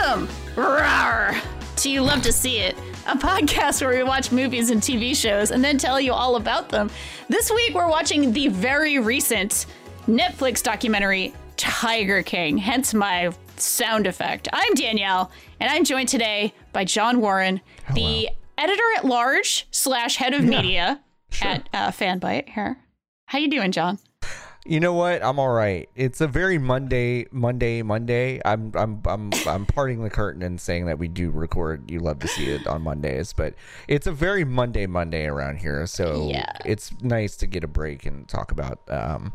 Welcome, to You Love to See It, a podcast where we watch movies and TV shows and then tell you all about them. This week we're watching the very recent Netflix documentary Tiger King, hence my sound effect. I'm Danielle, and I'm joined today by John Warren, the editor at large slash head of media at uh, Fanbyte. Here, how you doing, John? You know what? I'm all right. It's a very Monday, Monday, Monday. I'm, I'm, I'm, I'm parting the curtain and saying that we do record. You love to see it on Mondays, but it's a very Monday, Monday around here. So Yeah. it's nice to get a break and talk about, um,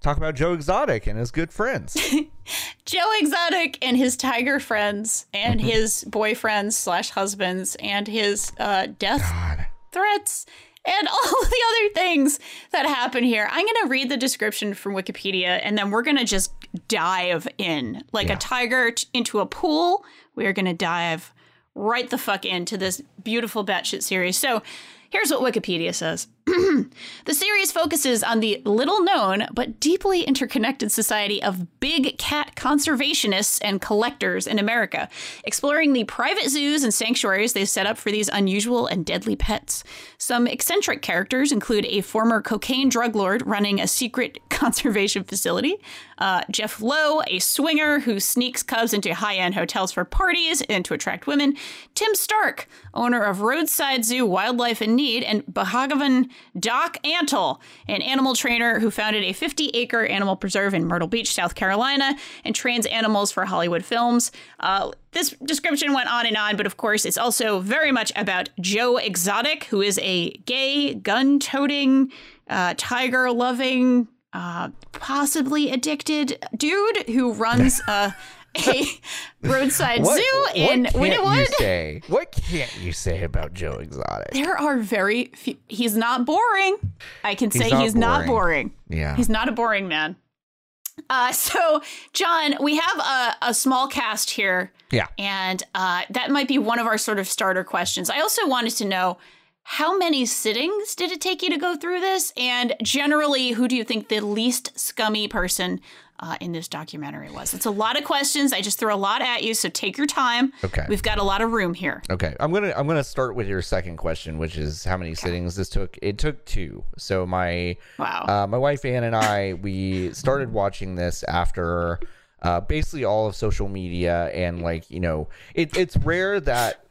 talk about Joe Exotic and his good friends. Joe Exotic and his tiger friends and Mm-hmm. his boyfriends slash husbands and his uh, death God. threats and all the other things that happen here. I'm going to read the description from Wikipedia and then we're going to just dive in like a tiger t- into a pool. We are going to dive right the fuck into this beautiful batshit series. So here's what Wikipedia says. The series focuses on the little known but deeply interconnected society of big cat conservationists and collectors in America, exploring the private zoos and sanctuaries they've set up for these unusual and deadly pets. Some eccentric characters include a former cocaine drug lord running a secret conservation facility, uh, Jeff Lowe, a swinger who sneaks cubs into high end hotels for parties and to attract women, Tim Stark, owner of Roadside Zoo Wildlife in Need, and Bhagavan Doc Antle, an animal trainer who founded a 50 acre animal preserve in Myrtle Beach, South Carolina, and trains animals for Hollywood films. Uh, this description went on and on, but of course, it's also very much about Joe Exotic, who is a gay, gun toting, uh, tiger loving, uh, possibly addicted dude who runs uh, a roadside What, zoo what in say? What can't you say about Joe Exotic? There are very few. He's not boring. I can say not he's not boring. boring. Yeah. He's not a boring man. Uh, so, John, we have a, a small cast here, Yeah. and uh, that might be one of our sort of starter questions. I also wanted to know how many sittings did it take you to go through this? And generally, who do you think the least scummy person uh, in this documentary was? It's a lot of questions. I just throw a lot at you, so take your time. Okay. We've got a lot of room here. Okay, I'm gonna I'm gonna start with your second question, which is how many sittings this took. It took two. So my Wow. uh, my wife Ann and I we started watching this after uh, basically all of social media and like you know it, it's rare that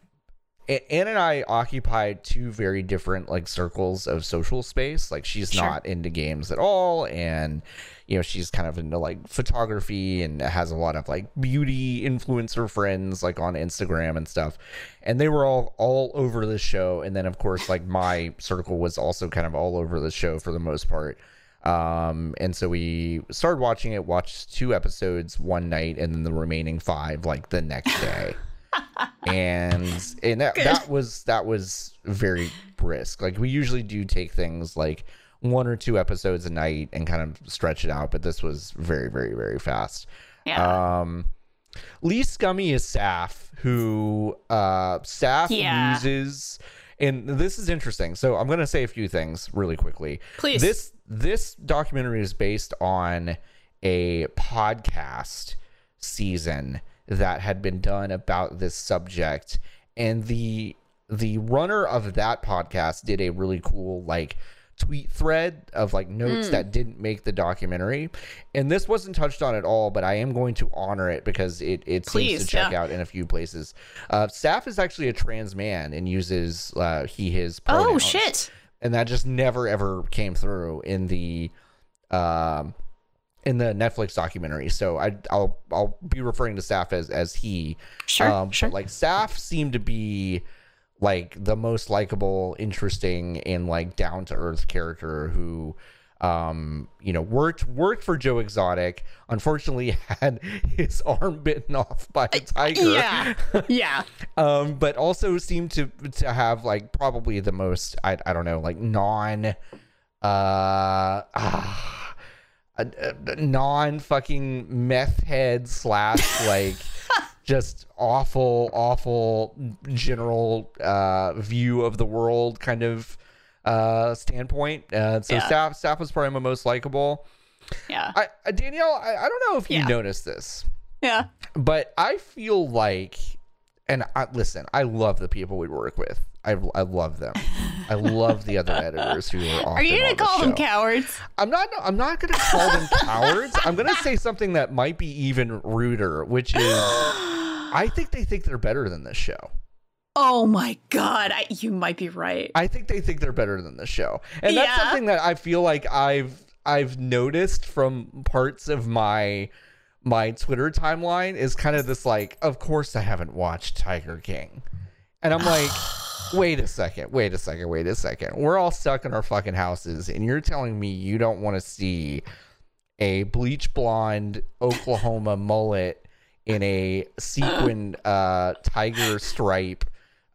A- Ann and I occupy two very different like circles of social space. Like she's Sure. not into games at all, and you know she's kind of into like photography and has a lot of like beauty influencer friends like on Instagram and stuff. And they were all all over the show. And then of course like my circle was also kind of all over the show for the most part. Um, and so we started watching it, watched two episodes one night, and then the remaining five like the next day and and that, that was that was very brisk like we usually do take things like one or two episodes a night and kind of stretch it out but this was very very very fast yeah. um Lee Scummy is Saff, who uh Saff Yeah. uses and this is interesting. So I'm gonna say a few things really quickly. Please. This this documentary is based on a podcast season that had been done about this subject. And the the runner of that podcast did a really cool like tweet thread of like notes that didn't make the documentary. And this wasn't touched on at all, but I am going to honor it because it, it seems Please, to check yeah. out in a few places. Uh, Saff is actually a trans man and uses uh, he his oh, shit. And that just never ever came through in the um in the Netflix documentary. So I I'll I'll be referring to Saff as as he. Sure, Um, sure. Like Saff seemed to be like the most likable, interesting, and like down to earth character who um you know worked worked for Joe Exotic unfortunately had his arm bitten off by a tiger Yeah. Yeah. um but also seemed to to have like probably the most i, I don't know like non uh ah, uh, non fucking meth head slash like just awful awful general uh view of the world kind of uh standpoint uh so Yeah. Saff Saff was probably my most likable Yeah. I, uh, Danielle, I, I don't know if you Yeah. noticed this. Yeah. but I feel like, and I, listen, I love the people we work with. I, I love them. I love the other editors who are. Are you gonna call the them cowards? I'm not. I'm not gonna call them cowards. I'm gonna say something that might be even ruder, which is, I think they think they're better than this show. Oh my god, I, you might be right. I think they think they're better than the show, and that's Yeah. something that I feel like I've I've noticed from parts of my my Twitter timeline is kind of this like, of course I haven't watched Tiger King, and I'm like, wait a second, wait a second, wait a second. We're all stuck in our fucking houses, and you're telling me you don't want to see a bleach blonde Oklahoma mullet in a sequined uh, tiger stripe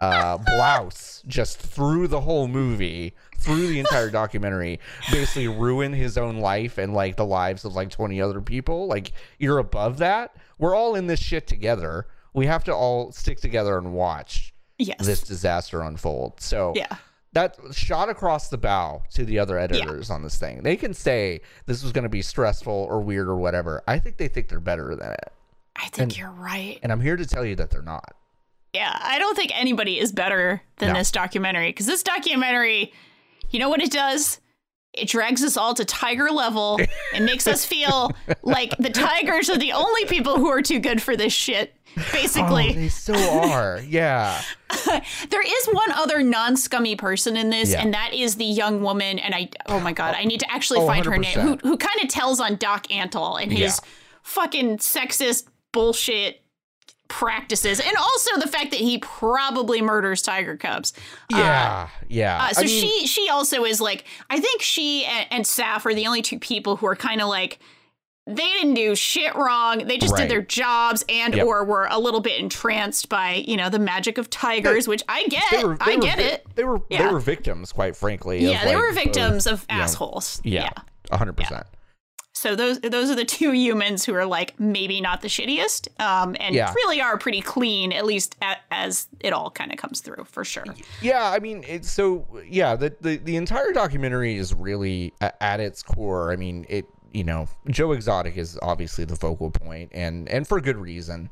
uh, blouse just through the whole movie, through the entire documentary, basically ruin his own life and like the lives of like 20 other people. Like, you're above that. We're all in this shit together. We have to all stick together and watch Yes. this disaster unfold. So, yeah. that shot across the bow to the other editors on this thing. They can say this was going to be stressful or weird or whatever. I think they think they're better than it. I think you're right. And I'm here to tell you that they're not. Yeah, I don't think anybody is better than No. this documentary because this documentary, you know what it does? It drags us all to tiger level and makes us feel like the tigers are the only people who are too good for this shit. Oh, Basically, they so are. Yeah. there is one other non-scummy person in this, Yeah. and that is the young woman. And I, oh my god, I need to actually Oh, find her name. Who, who kind of tells on Doc Antle and his Yeah. fucking sexist bullshit practices, and also the fact that he probably murders tiger cubs. Yeah. yeah. Uh, so I mean, she she also is like I think she and, and Saff are the only two people who are kind of like they didn't do shit wrong. They just Right. did their jobs and Yep. or were a little bit entranced by you know the magic of tigers, which I get. they were, they I get it. They were they were victims, quite frankly. Yeah, they like, were victims both, of you know, assholes. Yeah. A hundred percent. So those those are the two humans who are like maybe not the shittiest, um, and Yeah. really are pretty clean, at least a, as it all kind of comes through for sure. Yeah, I mean, it's so yeah. The, the the entire documentary is really at its core. I mean, it you know Joe Exotic is obviously the focal point, and and for good reason.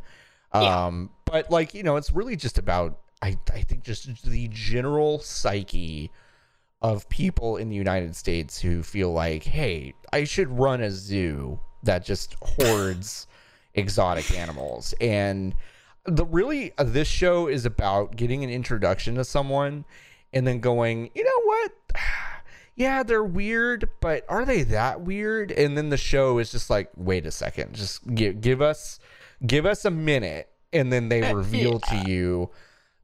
Yeah. Um, but like you know, it's really just about I I think just the general psyche of people in the United States who feel like, hey, I should run a zoo that just hoards exotic animals. And the really uh, this show is about getting an introduction to someone and then going, you know what? Yeah, they're weird, but are they that weird? And then the show is just like, wait a second, just give give us give us a minute, and then they reveal to you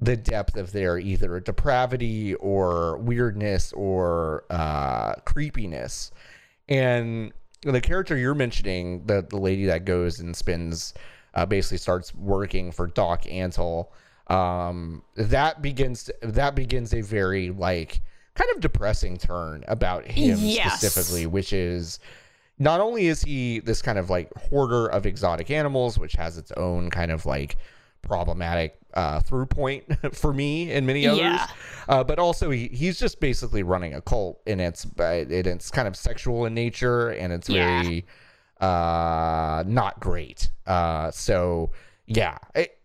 the depth of their either depravity or weirdness or uh, creepiness. And the character you're mentioning, the the lady that goes and spins, uh, basically starts working for Doc Antle. Um, that begins that begins a very like kind of depressing turn about him Yes. specifically, which is not only is he this kind of like hoarder of exotic animals, which has its own kind of like problematic uh, through point for me and many others, Yeah. uh, but also he, he's just basically running a cult, and it's uh, it, it's kind of sexual in nature, and it's Yeah. very uh, not great. Uh, so yeah. It,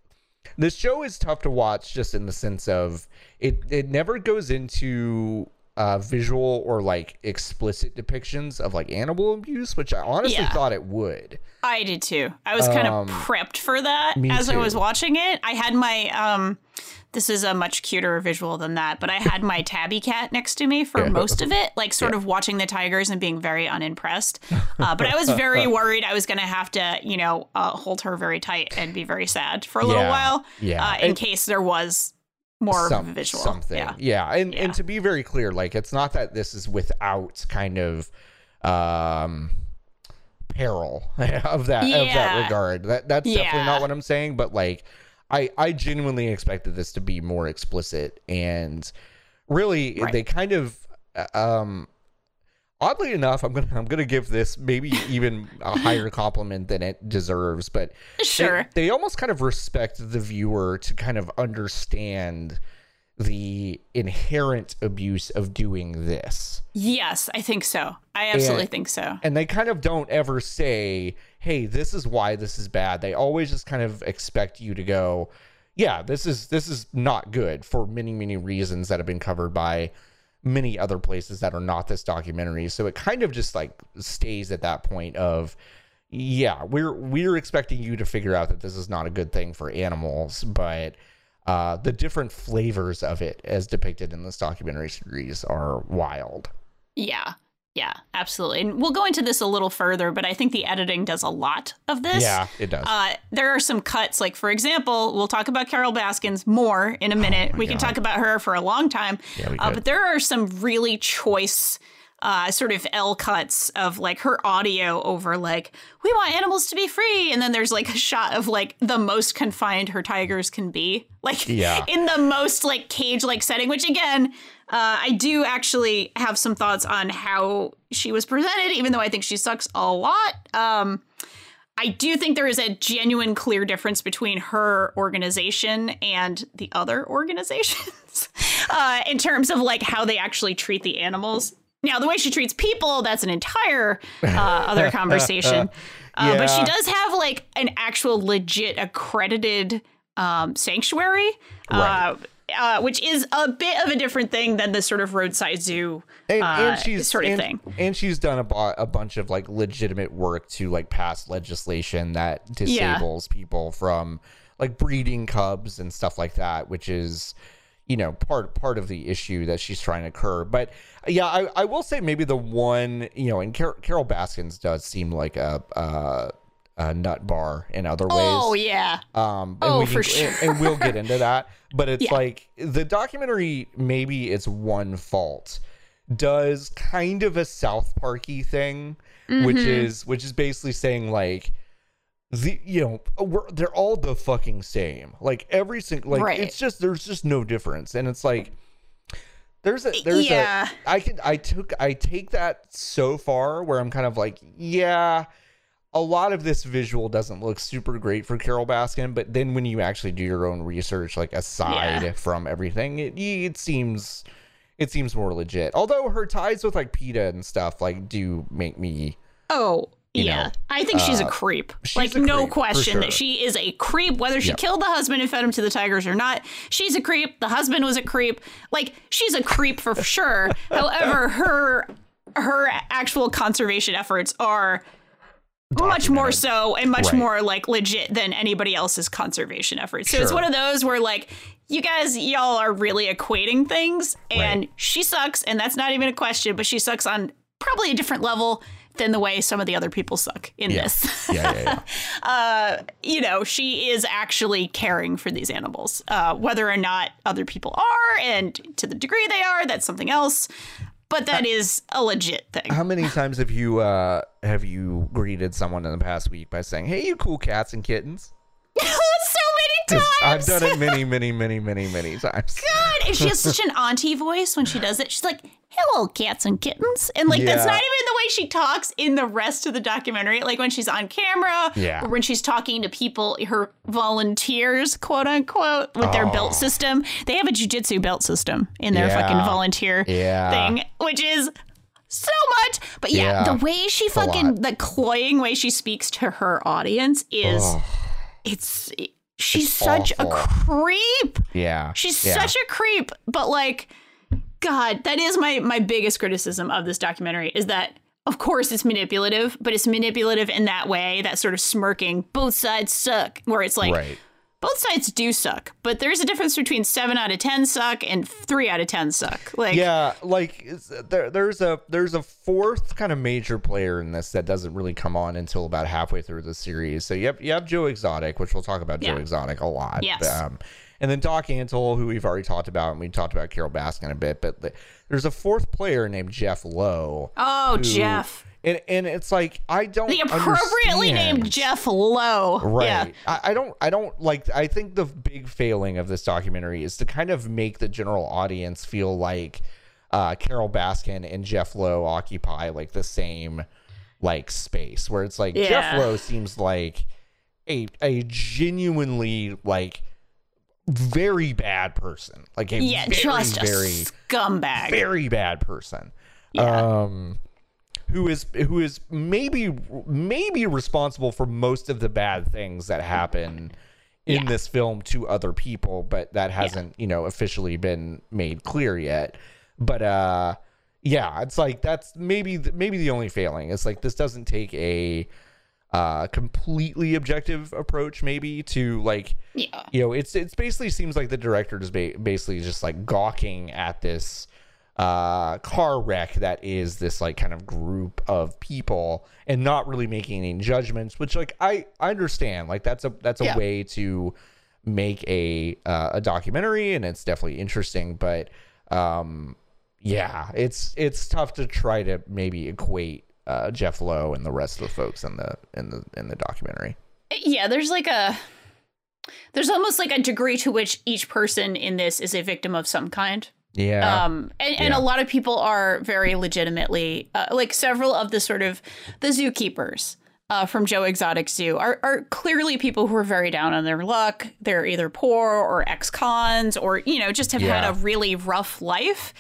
this show is tough to watch just in the sense of it it never goes into uh, visual or like explicit depictions of like animal abuse, which I honestly Yeah. thought it would. I did too. I was kind Um, of prepped for that as I was watching it. I had my um this is a much cuter visual than that, but I had my tabby cat next to me for Yeah. most of it, like sort of watching the tigers and being very unimpressed. Uh, but I was very worried I was going to have to, you know, uh, hold her very tight and be very sad for a little Yeah. while, Yeah. uh, in case there was more Some- visual. something. Yeah. Yeah. And Yeah. and to be very clear, like it's not that this is without kind of um peril of that of that regard. That that's definitely not what I'm saying, but like I I genuinely expected this to be more explicit and really Right. they kind of uh, um oddly enough i'm gonna i'm gonna give this maybe even a higher compliment than it deserves but they- Sure. they, almost kind of respect the viewer to kind of understand the inherent abuse of doing this. Yes, I think so. I absolutely And- think so. And they kind of don't ever say, "Hey, this is why this is bad." They always just kind of expect you to go, "Yeah, this is this is not good for many many reasons that have been covered by many other places that are not this documentary." So it kind of just like stays at that point of yeah, we're we're expecting you to figure out that this is not a good thing for animals, but uh, the different flavors of it, as depicted in this documentary series, are wild. Yeah. Yeah, absolutely. And we'll go into this a little further, but I think the editing does a lot of this. Yeah, it does. Uh, there are some cuts, like for example, we'll talk about Carole Baskins more in a minute. we can talk about her for a long time. Yeah, we uh, could. but there are some really choice uh, sort of L cuts of like her audio over like we want animals to be free, and then there's like a shot of like the most confined her tigers can be, like Yeah. in the most like cage like setting. Which again, uh, I do actually have some thoughts on how she was presented, even though I think she sucks a lot. Um, I do think there is a genuine, clear difference between her organization and the other organizations uh, in terms of like how they actually treat the animals. Now, the way she treats people, that's an entire uh, other conversation. Uh, But she does have like an actual legit accredited um, sanctuary, Right. Uh, uh, which is a bit of a different thing than the sort of roadside zoo and, uh, and she's sort of and, thing. and she's done a, bu- a bunch of like legitimate work to like pass legislation that disables people from like breeding cubs and stuff like that which is you know part part of the issue that she's trying to curb but yeah i, I will say maybe the one you know and Car- carole baskins does seem like a a, a nut bar in other ways Oh, yeah. um, and Oh, we can, for sure. and, and we'll get into that. But it's Yeah. like the documentary, maybe it's one fault, does kind of a South Parky thing, which Mm-hmm. is which is basically saying like the you know we're they're all the fucking same. Like every single like Right. it's just there's just no difference, and it's like. There's a there's Yeah. a I can I took I take that so far where I'm kind of like yeah a lot of this visual doesn't look super great for Carole Baskin, but then when you actually do your own research, like aside Yeah. from everything, it it seems it seems more legit. Although her ties with like PETA and stuff like do make me Oh, you yeah. know, I think she's a uh, creep. she's Like, a no creep, question sure. that she is a creep, whether she Yep. killed the husband and fed him to the tigers or not. She's a creep. The husband was a creep. Like, she's a creep for sure. However, her her actual conservation efforts are much more so and much Right. more like legit than anybody else's conservation efforts. So it's one of those where like you guys y'all are really equating things and Right. she sucks and that's not even a question, but she sucks on probably a different level than the way some of the other people suck in yeah this. yeah yeah, yeah. uh, you know, she is actually caring for these animals. Uh, whether or not other people are and to the degree they are, that's something else. But that is a legit thing. How many times have you uh have you greeted someone in the past week by saying, "Hey, you cool cats and kittens"? so many 'Cause times. I've done it many, many, many, many, many times. God, and she has such an auntie voice when she does it. She's like, "Hello, cats and kittens," and like that's not even the way she talks in the rest of the documentary. Like when she's on camera, Yeah. or when she's talking to people, her volunteers, quote unquote, with their Oh. belt system. They have a jujitsu belt system in their Yeah. fucking volunteer Yeah. thing, which is. So much, but yeah, Yeah. the way she fucking the cloying way she speaks to her audience is Ugh, it's she's such a creep. yeah. She's yeah. such a creep, but like, God, that is my my biggest criticism of this documentary is that of course it's manipulative, but it's manipulative in that way, that sort of smirking, both sides suck, where it's like right. Both sides do suck, but there's a difference between seven out of ten suck and three out of ten suck. Like, Yeah, like there, there's a there's a fourth kind of major player in this that doesn't really come on until about halfway through the series. So you have you have Joe Exotic, which we'll talk about Joe Exotic a lot. Yes. Um, and then Doc Antle, who we've already talked about, and we talked about Carole Baskin a bit. But the, there's a fourth player named Jeff Lowe. oh who- Jeff, And and it's like I don't the appropriately understand. named Jeff Lowe, Right. Yeah. I, I don't I don't like I think the big failing of this documentary is to kind of make the general audience feel like uh, Carole Baskin and Jeff Lowe occupy like the same like space where it's like Jeff Yeah. Lowe seems like a a genuinely like very bad person. Like a Yeah, very, just a very, scumbag. very bad person. Yeah. Um, who is who is maybe maybe responsible for most of the bad things that happen in Yeah. this film to other people, but that hasn't you know officially been made clear yet. But uh, yeah, it's like that's maybe th- maybe the only failing. It's like this doesn't take a uh completely objective approach maybe to like yeah. you know it's it's basically seems like the director is ba- basically just like gawking at this uh car wreck that is this like kind of group of people and not really making any judgments which like i i understand. Like that's a that's a Yeah. way to make a uh, a documentary and it's definitely interesting but um yeah it's it's tough to try to maybe equate uh jeff lowe and the rest of the folks in the in the in the documentary. Yeah there's like a there's almost like a degree to which each person in this is a victim of some kind yeah um and, and Yeah. a lot of people are very legitimately uh, like several of the sort of the zookeepers uh, from Joe Exotic Zoo are, are clearly people who are very down on their luck. They're either poor or ex-cons or, you know, just have had a really rough life.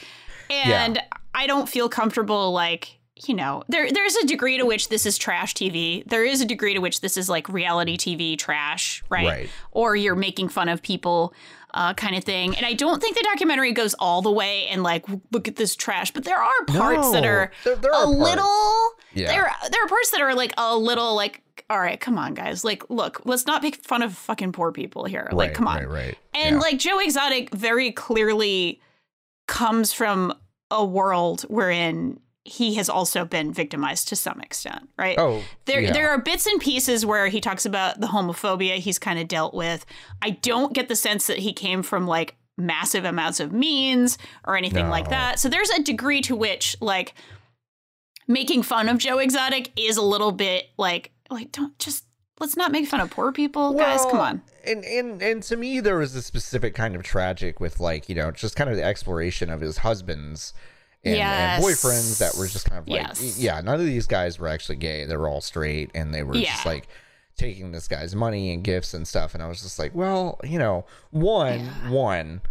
And I don't feel comfortable like, you know, there there's a degree to which this is trash TV. There is a degree to which this is like reality TV trash, right? Right. Or you're making fun of people uh, kind of thing. And I don't think the documentary goes all the way and like look at this trash, but there are parts that are There- there a parts. little Yeah. there there are parts that are like a little like all right, come on guys. Like look, let's not make fun of fucking poor people here. Like come on. right right And Yeah. like Joe Exotic very clearly comes from a world wherein he has also been victimized to some extent, right? Oh, There, yeah. there are bits and pieces where he talks about the homophobia he's kind of dealt with. I don't get the sense that he came from like massive amounts of means or anything like that. So there's a degree to which like making fun of Joe Exotic is a little bit like like don't just let's not make fun of poor people, guys. Come on. And and and to me, there was a specific kind of tragic with like you know just kind of the exploration of his husbands and, and boyfriends that were just kind of like Yes. yeah, none of these guys were actually gay. They were all straight, and they were just like taking this guy's money and gifts and stuff. And I was just like, well, you know, one one,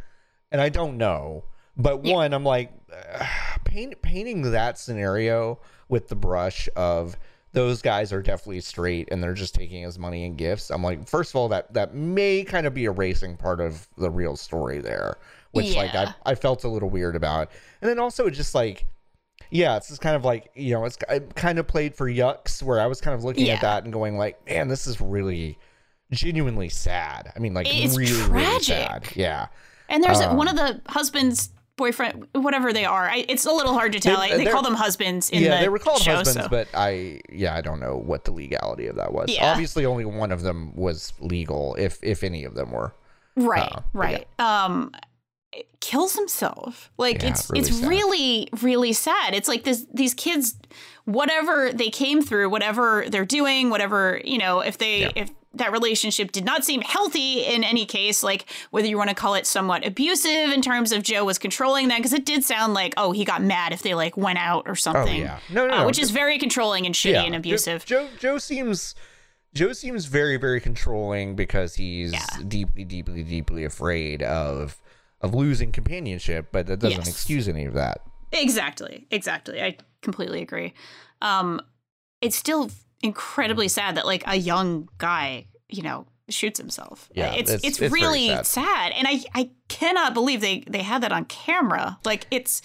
and I don't know, but one, I'm like paint, painting that scenario with the brush of those guys are definitely straight and they're just taking his money and gifts. I'm like, first of all, that that may kind of be erasing part of the real story there, which like I I felt a little weird about. And then also just like yeah, it's just kind of like you know, it's I kind of played for yucks where I was kind of looking Yeah. at that and going like, man, this is really genuinely sad. I mean, like It's really, really tragic. sad. Yeah. And there's Um, one of the husbands, boyfriend, whatever they are. I, it's a little hard to tell. They- I- They, call them husbands in yeah, the they were called show, husbands, so- but I yeah, I don't know what the legality of that was. Yeah. Obviously, only one of them was legal, if if any of them were. right, uh, right. Um, kills himself. Like Yeah, it's really it's sad. really really sad. It's like this these kids, whatever they came through, whatever they're doing, whatever you know, if they Yeah. if that relationship did not seem healthy in any case, like whether you want to call it somewhat abusive in terms of Joe was controlling that, because it did sound like, oh, he got mad if they like went out or something. Oh, yeah. No, no, uh, no. which is very controlling and shitty and Jo- abusive. Joe, Joe seems Joe seems very very controlling because he's Yeah. deeply deeply deeply afraid of of losing companionship, but that doesn't Yes. excuse any of that. Exactly. Exactly. I completely agree. Um, it's still incredibly sad that like a young guy, you know, shoots himself. Yeah, it's it's- it's, it's really sad. sad. and I I cannot believe they they had that on camera. Like it's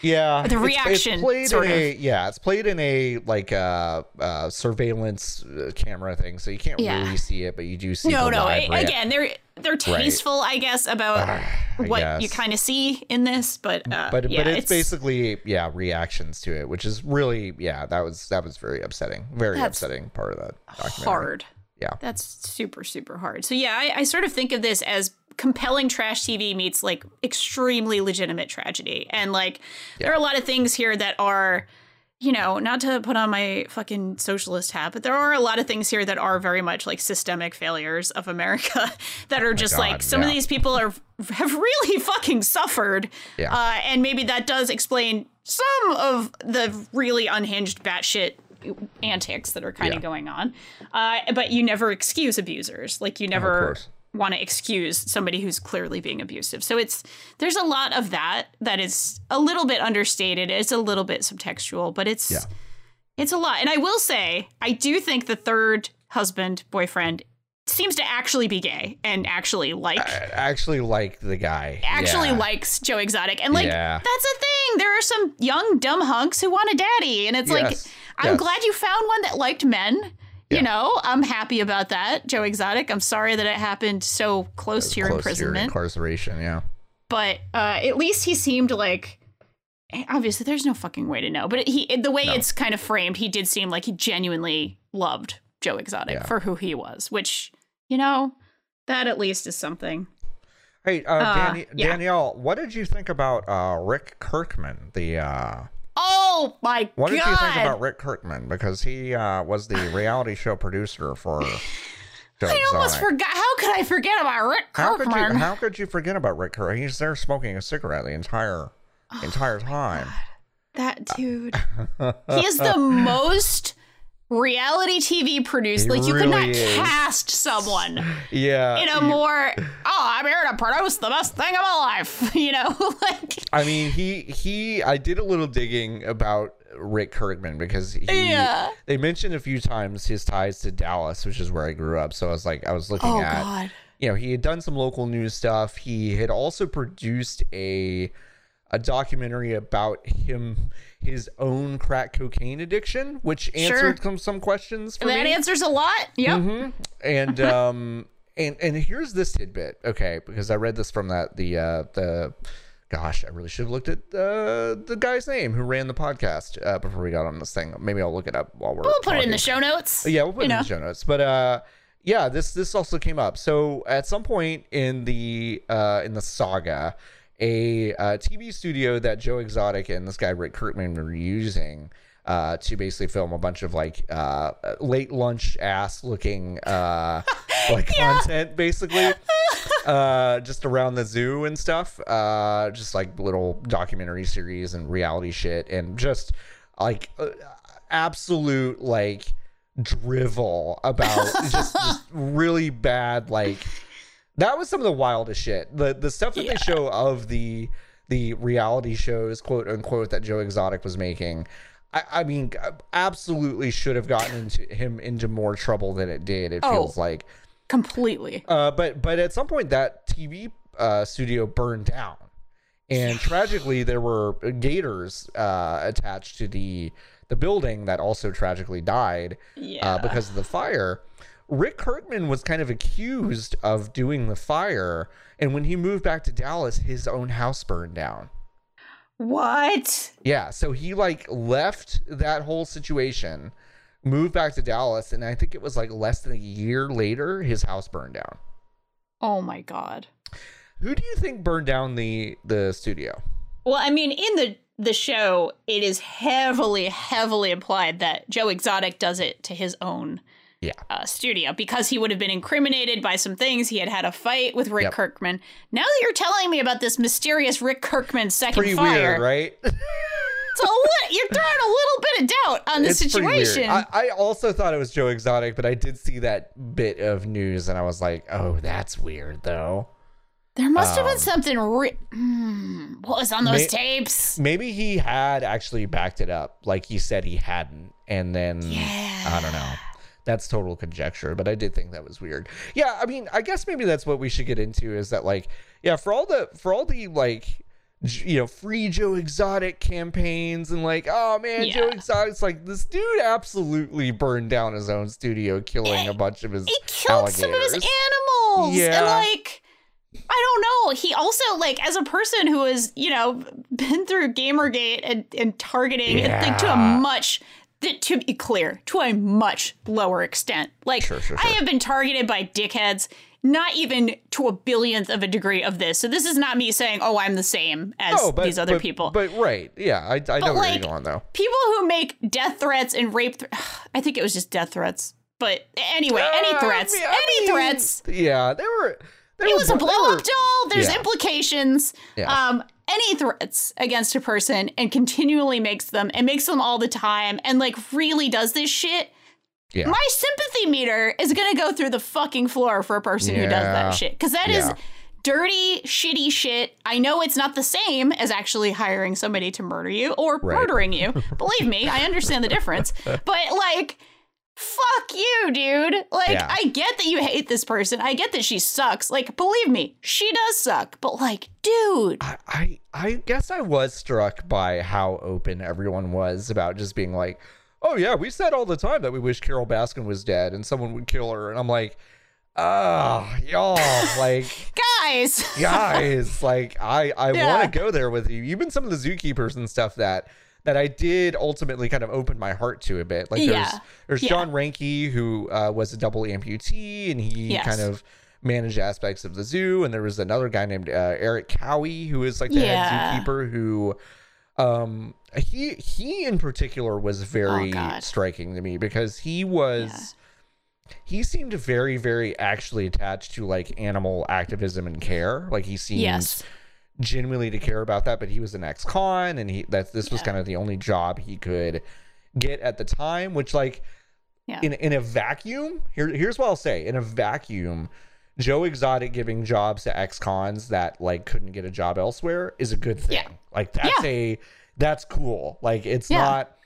Yeah, The reaction, It's played sort in a yeah, it's played in a like uh, uh surveillance camera thing, so you can't Yeah. really see it, but you do see. no no. I- again, they're they're tasteful, I guess, about I what you kind of see in this, but uh, but yeah, but it's, basically yeah reactions to it, which is really yeah that was that was very upsetting, very upsetting part of that documentary. hard. Yeah. That's super, super hard. So yeah, I, I sort of think of this as compelling trash TV meets like extremely legitimate tragedy. And like there are a lot of things here that are, you know, not to put on my fucking socialist hat, but there are a lot of things here that are very much like systemic failures of America that are just God, like some of these people are have really fucking suffered. Yeah. Uh, and maybe that does explain some of the really unhinged batshit antics that are kind Yeah. of going on. Uh, but you never excuse abusers. Like you never, course. Want to excuse somebody who's clearly being abusive. So it's there's a lot of that that is a little bit understated. It's a little bit subtextual, but it's Yeah. it's a lot. And I will say, I do think the third husband, boyfriend seems to actually be gay and actually like I actually like the guy. actually Yeah. likes Joe Exotic. And like Yeah. that's a thing. There are some young dumb hunks who want a daddy. And it's like I'm Yes. glad you found one that liked men. Yeah. You know, I'm happy about that, Joe Exotic. I'm sorry that it happened so close to your Close to imprisonment. incarceration. Yeah. but uh, at least he seemed like obviously there's no fucking way to know but he the way No. it's kind of framed he did seem like he genuinely loved joe exotic Yeah. for who he was which you know that at least is something Hey, uh, Uh, yeah. Danielle, what did you think about uh, Rick Kirkham? The uh, oh my god. what did god you think about Rick Kirkham? Because he uh, was the reality show producer for Joe i almost forgot how could i forget about rick How could you kirkham how could you forget about Rick Kirkham? He's there smoking a cigarette the entire Oh entire time. that dude he is the most reality tv produced like you could not is. cast someone Yeah. in a more oh i'm here to produce the best thing of my life you know like I mean, he he. I did a little digging about Rick Kirkham because he. Yeah. They mentioned a few times his ties to Dallas, which is where I grew up. So I was like, I was looking oh at. god You know, he had done some local news stuff. He had also produced a a documentary about him his own crack cocaine addiction, which Sure. answered some some questions for that me. answers a lot yep Mhm. And um and and here's this tidbit, okay, because I read this from that the uh the gosh, I really should have looked at uh the guy's name who ran the podcast uh before we got on this thing. Maybe I'll look it up while we're we'll put it in the show notes Yeah, we'll put it in the show notes. But uh yeah, this this also came up. So at some point in the uh in the saga, a uh, TV studio that Joe Exotic and this guy Rick Kirkham were using uh, to basically film a bunch of like uh, late lunch ass looking uh, like content, basically, uh, just around the zoo and stuff. Uh, just like little documentary series and reality shit, and just like uh, absolute like drivel about just, just really bad like that was some of the wildest shit. The the stuff that Yeah. they show of the the reality shows, quote unquote, that Joe Exotic was making. I, I mean, absolutely should have gotten into him into more trouble than it did. It Oh. feels like, completely uh, but but at some point that TV uh, studio burned down, and tragically there were gators uh, attached to the the building that also tragically died yeah uh, because of the fire. Rick Kirkham was kind of accused of doing the fire, and when he moved back to Dallas, his own house burned down. what Yeah, so he like left that whole situation, moved back to Dallas, and I think it was like less than a year later, his house burned down. oh my god Who do you think burned down the the studio? well i mean in the the show it is heavily heavily implied that joe exotic does it to his own Yeah, uh, studio because he would have been incriminated by some things. He had had a fight with Rick Yep. Kirkham. Now that you're telling me about this mysterious Rick Kirkham second pretty fire, weird, right? it's a li- you're throwing a little bit of doubt on the It's situation. I, I also thought it was Joe Exotic, but I did see that bit of news, and I was like, "Oh, that's weird, though." there must have um, been something. Re- mm, what was on those May- tapes? Maybe he had actually backed it up, like he said he hadn't, and then yeah. I don't know. That's total conjecture, but I did think that was weird. Yeah, I mean, I guess maybe that's what we should get into is that like, yeah, for all the for all the like, you know, free Joe Exotic campaigns and like, oh man, Joe Yeah. Exotic's like this dude absolutely burned down his own studio, killing a bunch of his He killed some of his animals, Yeah. and like. I don't know. He also, like, as a person who has, you know, been through Gamergate and, and targeting, and like to a much, th- to be clear, to a much lower extent. Like, Sure, sure, I have been targeted by dickheads, not even to a billionth of a degree of this. So this is not me saying, oh, I'm the same as Oh, but, these other but- people. But right, yeah, I, I know where like, you're going though. people who make death threats and rape, th- I think it was just death threats. But anyway, any Uh, threats, I mean- any mean, threats. Yeah, they were. They It were, was a blow were- up doll. There's yeah. implications. Yeah. Um, any threats against a person and continually makes them and makes them all the time and like really does this shit. Yeah. my sympathy meter is gonna go through the fucking floor for a person who does that shit because that is Yeah. dirty, shitty shit. I know it's not the same as actually hiring somebody to murder you or Right. murdering you. Believe me, I understand the difference. But like, fuck you, dude. Like, Yeah. I get that you hate this person. I get that she sucks. Like, believe me, she does suck. But like, dude, I, I I guess I was struck by how open everyone was about just being like, "Oh yeah, we said all the time that we wish Carole Baskin was dead and someone would kill her," and I'm like, "Ah, y'all, like guys. guys, like I I Yeah. want to go there with you. Even some of the zookeepers and stuff that." That I did ultimately kind of open my heart to a bit. Like there's Yeah. there's Yeah. John Reinke who uh, was a double amputee and he Yes. kind of managed aspects of the zoo. And there was another guy named uh, Erik Cowie who is like the Yeah. head zookeeper who um he he in particular was very Oh, striking to me because he was he seemed very very actually attached to like animal activism and care like he seemed Yes. Genuinely to care about that but he was an ex-con and he that this was kind of the only job he could get at the time which like Yeah. in in a vacuum here here's what I'll say in a vacuum Joe Exotic giving jobs to ex-cons that like couldn't get a job elsewhere is a good thing. Yeah. Like that's a that's cool. Like it's Yeah. not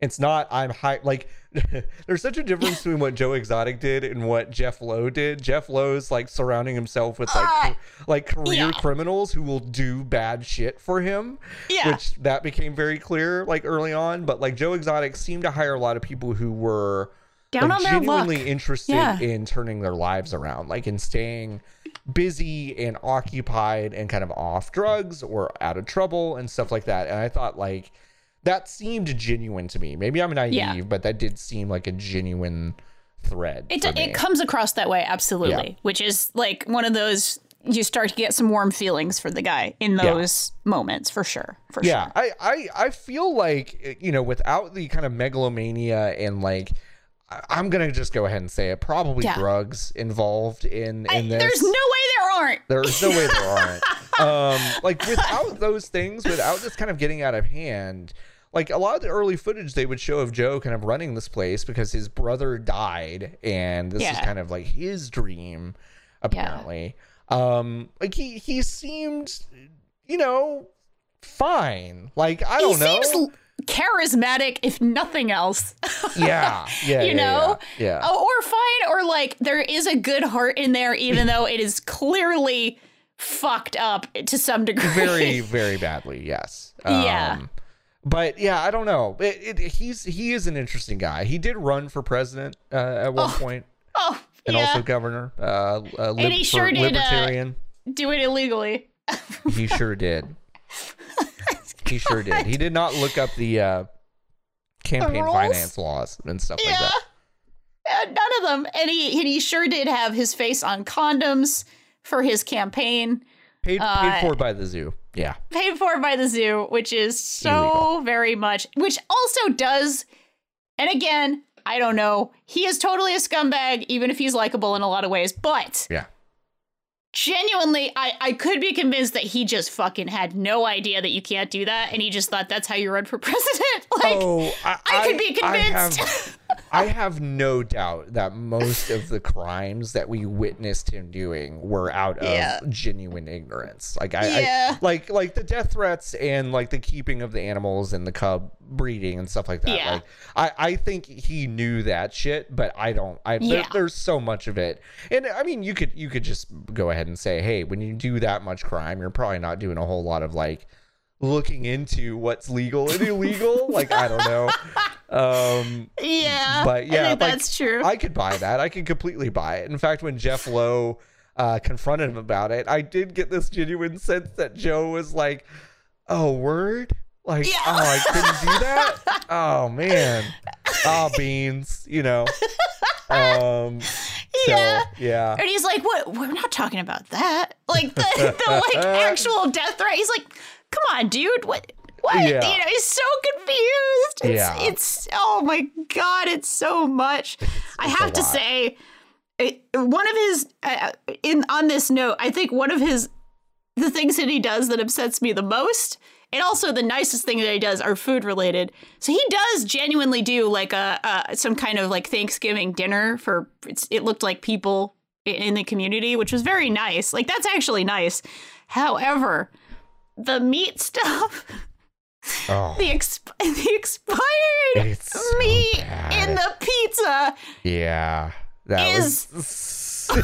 it's not I'm high like there's such a difference between what Joe Exotic did and what Jeff Lowe did. Jeff Lowe's like surrounding himself with like Uh, like career yeah. criminals who will do bad shit for him. Yeah. Which that became very clear like early on. But like Joe Exotic seemed to hire a lot of people who were Down like, on their luck. genuinely interested Yeah. in turning their lives around, like in staying busy and occupied and kind of off drugs or out of trouble and stuff like that. And I thought like that seemed genuine to me. Maybe I'm naive, Yeah. but that did seem like a genuine thread. It, it comes across that way, absolutely. Yeah. Which is like one of those you start to get some warm feelings for the guy in Yeah. those moments, for sure. For yeah sure. I, I i feel like you know without the kind of megalomania and like I- i'm gonna just go ahead and say it probably Yeah. drugs involved in I- in this there's no way there aren't. there's no way there aren't um like without those things without this kind of getting out of hand like a lot of the early footage they would show of joe kind of running this place because his brother died and this is kind of like his dream apparently um like he he seemed you know fine like i don't know seems charismatic, if nothing else. yeah yeah you yeah, know? yeah, yeah. Oh, or fine, or like there is a good heart in there, even though it is clearly fucked up to some degree. very very badly yes Yeah. But yeah i don't know. It, it, he's he is an interesting guy. He did run for president uh, at one point oh, and yeah. also governor uh, uh lib- he sure did, uh, libertarian. Do it illegally. he sure did. He sure did. He did not look up the uh campaign rules? finance laws and stuff like that. Uh, none of them. And he, and he sure did have his face on condoms for his campaign, paid, Uh, paid for by the zoo yeah paid for by the zoo, which is so Illegal. very much, which also does, and again, I don't know, he is totally a scumbag, even if he's likable in a lot of ways, but yeah genuinely, I, I could be convinced that he just fucking had no idea that you can't do that, and he just thought that's how you run for president. like, oh I, I could be I convinced. have, I have no doubt that most of the crimes that we witnessed him doing were out of Yeah. genuine ignorance. Like I, Yeah. I like like the death threats and like the keeping of the animals and the cub breeding and stuff like that. Yeah. Like I, I think he knew that shit, but I don't. I there- Yeah. there's so much of it, and I mean you could you could just go ahead and say, hey, when you do that much crime, you're probably not doing a whole lot of like looking into what's legal and illegal. like I don't know. Um, yeah, but yeah, I think like, that's true. I could buy that. I could completely buy it. In fact, when Jeff Lowe uh, confronted him about it, I did get this genuine sense that Joe was like, "Oh, word." Like, Yeah. oh, I couldn't do that. Oh man, oh beans, you know. Um, Yeah. so, yeah, And he's like, "What? We're not talking about that. Like the, the like actual death threat." He's like, "Come on, dude. What? What? Yeah. You know, he's so confused. It's, Yeah. it's oh my god, it's so much. I it's a have to lot. say, it, one of his uh, in on this note, I think one of his the things that he does that upsets me the most And also, the nicest thing that he does are food related. So he does genuinely do like a, a some kind of like Thanksgiving dinner for. It's, it looked like people in the community, which was very nice. Like that's actually nice. However, the meat stuff. Oh, the exp- the expired It's so meat bad. in the pizza yeah. That is was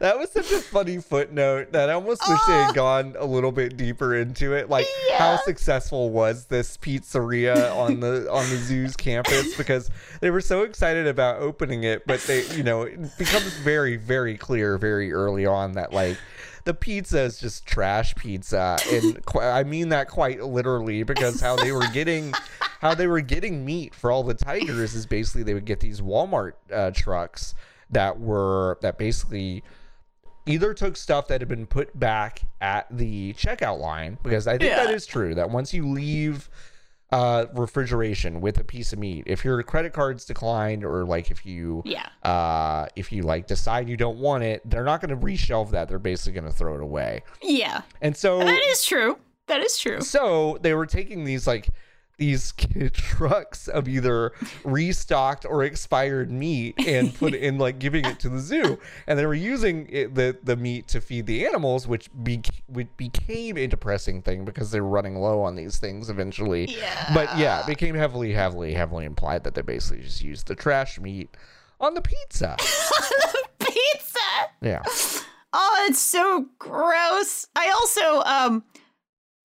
that was such a funny footnote that I almost wish they had oh. gone a little bit deeper into it. Like how successful was this pizzeria on the on the zoo's campus because they were so excited about opening it, but they you know, it becomes very, very clear very early on that like the pizza is just trash pizza and qu- i mean that quite literally because how they were getting how they were getting meat for all the tigers is basically they would get these walmart uh, trucks that were that basically either took stuff that had been put back at the checkout line because i think that Yeah. is true that once you leave uh, refrigeration with a piece of meat. If your credit card's declined or like if you yeah. uh, if you like decide you don't want it, they're not going to reshelve that. They're basically going to throw it away. yeah. And so, that is true. That is true. So they were taking these like these kid trucks of either restocked or expired meat and put in like giving it to the zoo, and they were using it, the the meat to feed the animals, which be, which became a depressing thing because they were running low on these things eventually. Yeah. But yeah, it became heavily, heavily, heavily implied that they basically just used the trash meat on the pizza. On the pizza Yeah. oh it's so gross i also um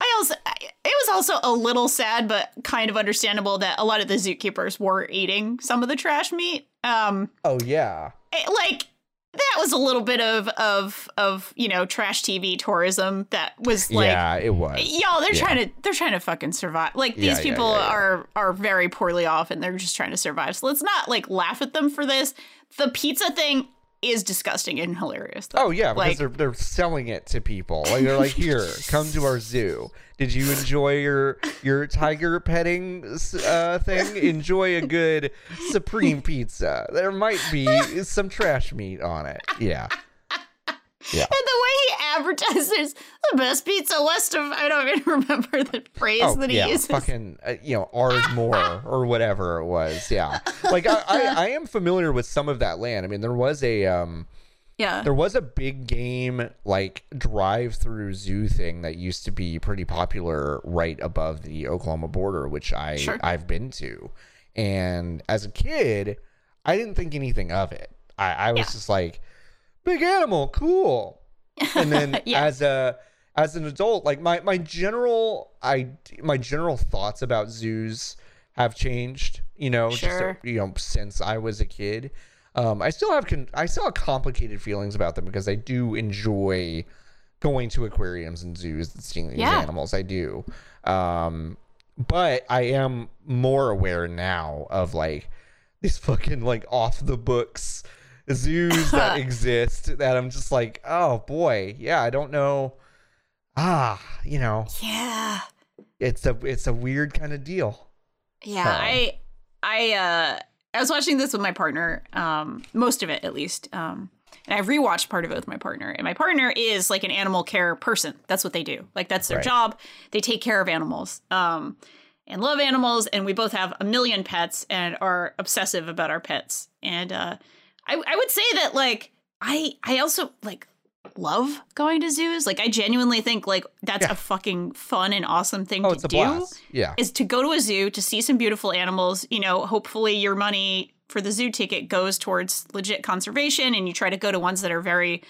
i also it was also a little sad but kind of understandable that a lot of the zookeepers were eating some of the trash meat um Oh yeah. it- like that was a little bit of of of you know trash tv tourism that was like yeah, it was. Y'all, they're Yeah. trying to they're trying to fucking survive. Like these yeah, people yeah, yeah. are are very poorly off and they're just trying to survive. So let's not like laugh at them for this. The pizza thing is disgusting and hilarious. Though. Oh yeah, because Like- they're they're selling it to people. Like they're like, here, come to our zoo. Did you enjoy your your tiger petting uh, thing? Enjoy a good supreme pizza. There might be some trash meat on it. Yeah. And the way he advertises the best pizza west of I don't even remember the phrase Oh that he yeah, uses. fucking uh, you know Ardmore or whatever it was. Yeah, like I, I I am familiar with some of that land. I mean, there was a um yeah. There was a big game like drive-through zoo thing that used to be pretty popular right above the Oklahoma border, which I Sure. I've been to. And as a kid, I didn't think anything of it. I, I was Yeah. just like, big animal, cool. And then Yeah. as a as an adult, like my my general I my general thoughts about zoos have changed. You know, Sure. just you know since I was a kid. Um, I still have con- I still have complicated feelings about them because I do enjoy going to aquariums and zoos and seeing these Yeah. animals. I do, um, but I am more aware now of like these fucking like off the books zoos that exist. That I'm just like, oh boy, yeah, I don't know. Ah, you know, yeah. it's a it's a weird kind of deal. Yeah, Huh. I I uh I was watching this with my partner, um, most of it at least. Um and I've rewatched part of it with my partner. And my partner is like an animal care person. That's what they do. Like that's their Right. job. They take care of animals. Um and love animals and we both have a million pets and are obsessive about our pets. And uh I I would say that like I I also like love going to zoos. Like I genuinely think like that's Yeah. a fucking fun and awesome thing Oh, to do blast. Yeah. is to go to a zoo to see some beautiful animals. You know, hopefully your money for the zoo ticket goes towards legit conservation and you try to go to ones that are very,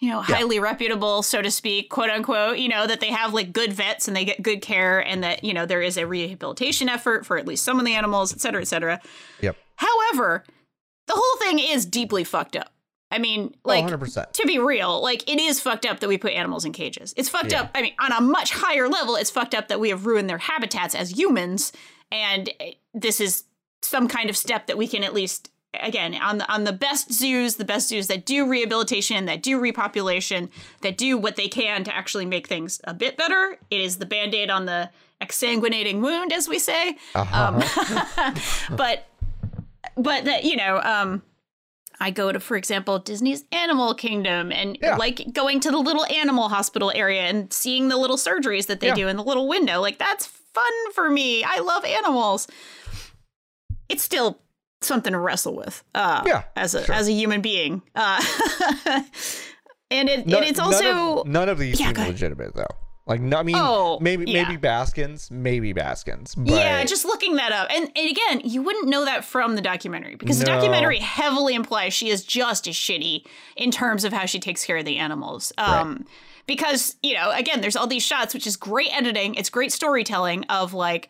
you know, highly reputable, so to speak, quote unquote, you know, that they have like good vets and they get good care and that, you know, there is a rehabilitation effort for at least some of the animals, et cetera, et cetera. Yep. However, the whole thing is deeply fucked up. I mean, like, 100%. to be real, like it is fucked up that we put animals in cages. It's fucked Yeah. up. I mean, on a much higher level, it's fucked up that we have ruined their habitats as humans, and eh, this is some kind of step that we can at least again on the on the best zoos, the best zoos that do rehabilitation, that do repopulation, that do what they can to actually make things a bit better. It is the band-aid on the exsanguinating wound, as we say. Uh-huh. Um, but but that you know, um, I go to, for example, Disney's Animal Kingdom and Yeah. like going to the little animal hospital area and seeing the little surgeries that they Yeah. do in the little window. Like that's fun for me. I love animals. It's still something to wrestle with. Uh, Yeah, as a sure. as a human being. Uh, and it No- and it's none also of, none of these Yeah, seem legitimate though. Like, no, I mean, Oh, maybe yeah. maybe Baskins, maybe Baskins. But Yeah, just looking that up. And, and again, you wouldn't know that from the documentary because the documentary heavily implies she is just as shitty in terms of how she takes care of the animals. Um, Because, you know, again, there's all these shots, which is great editing. It's great storytelling of like,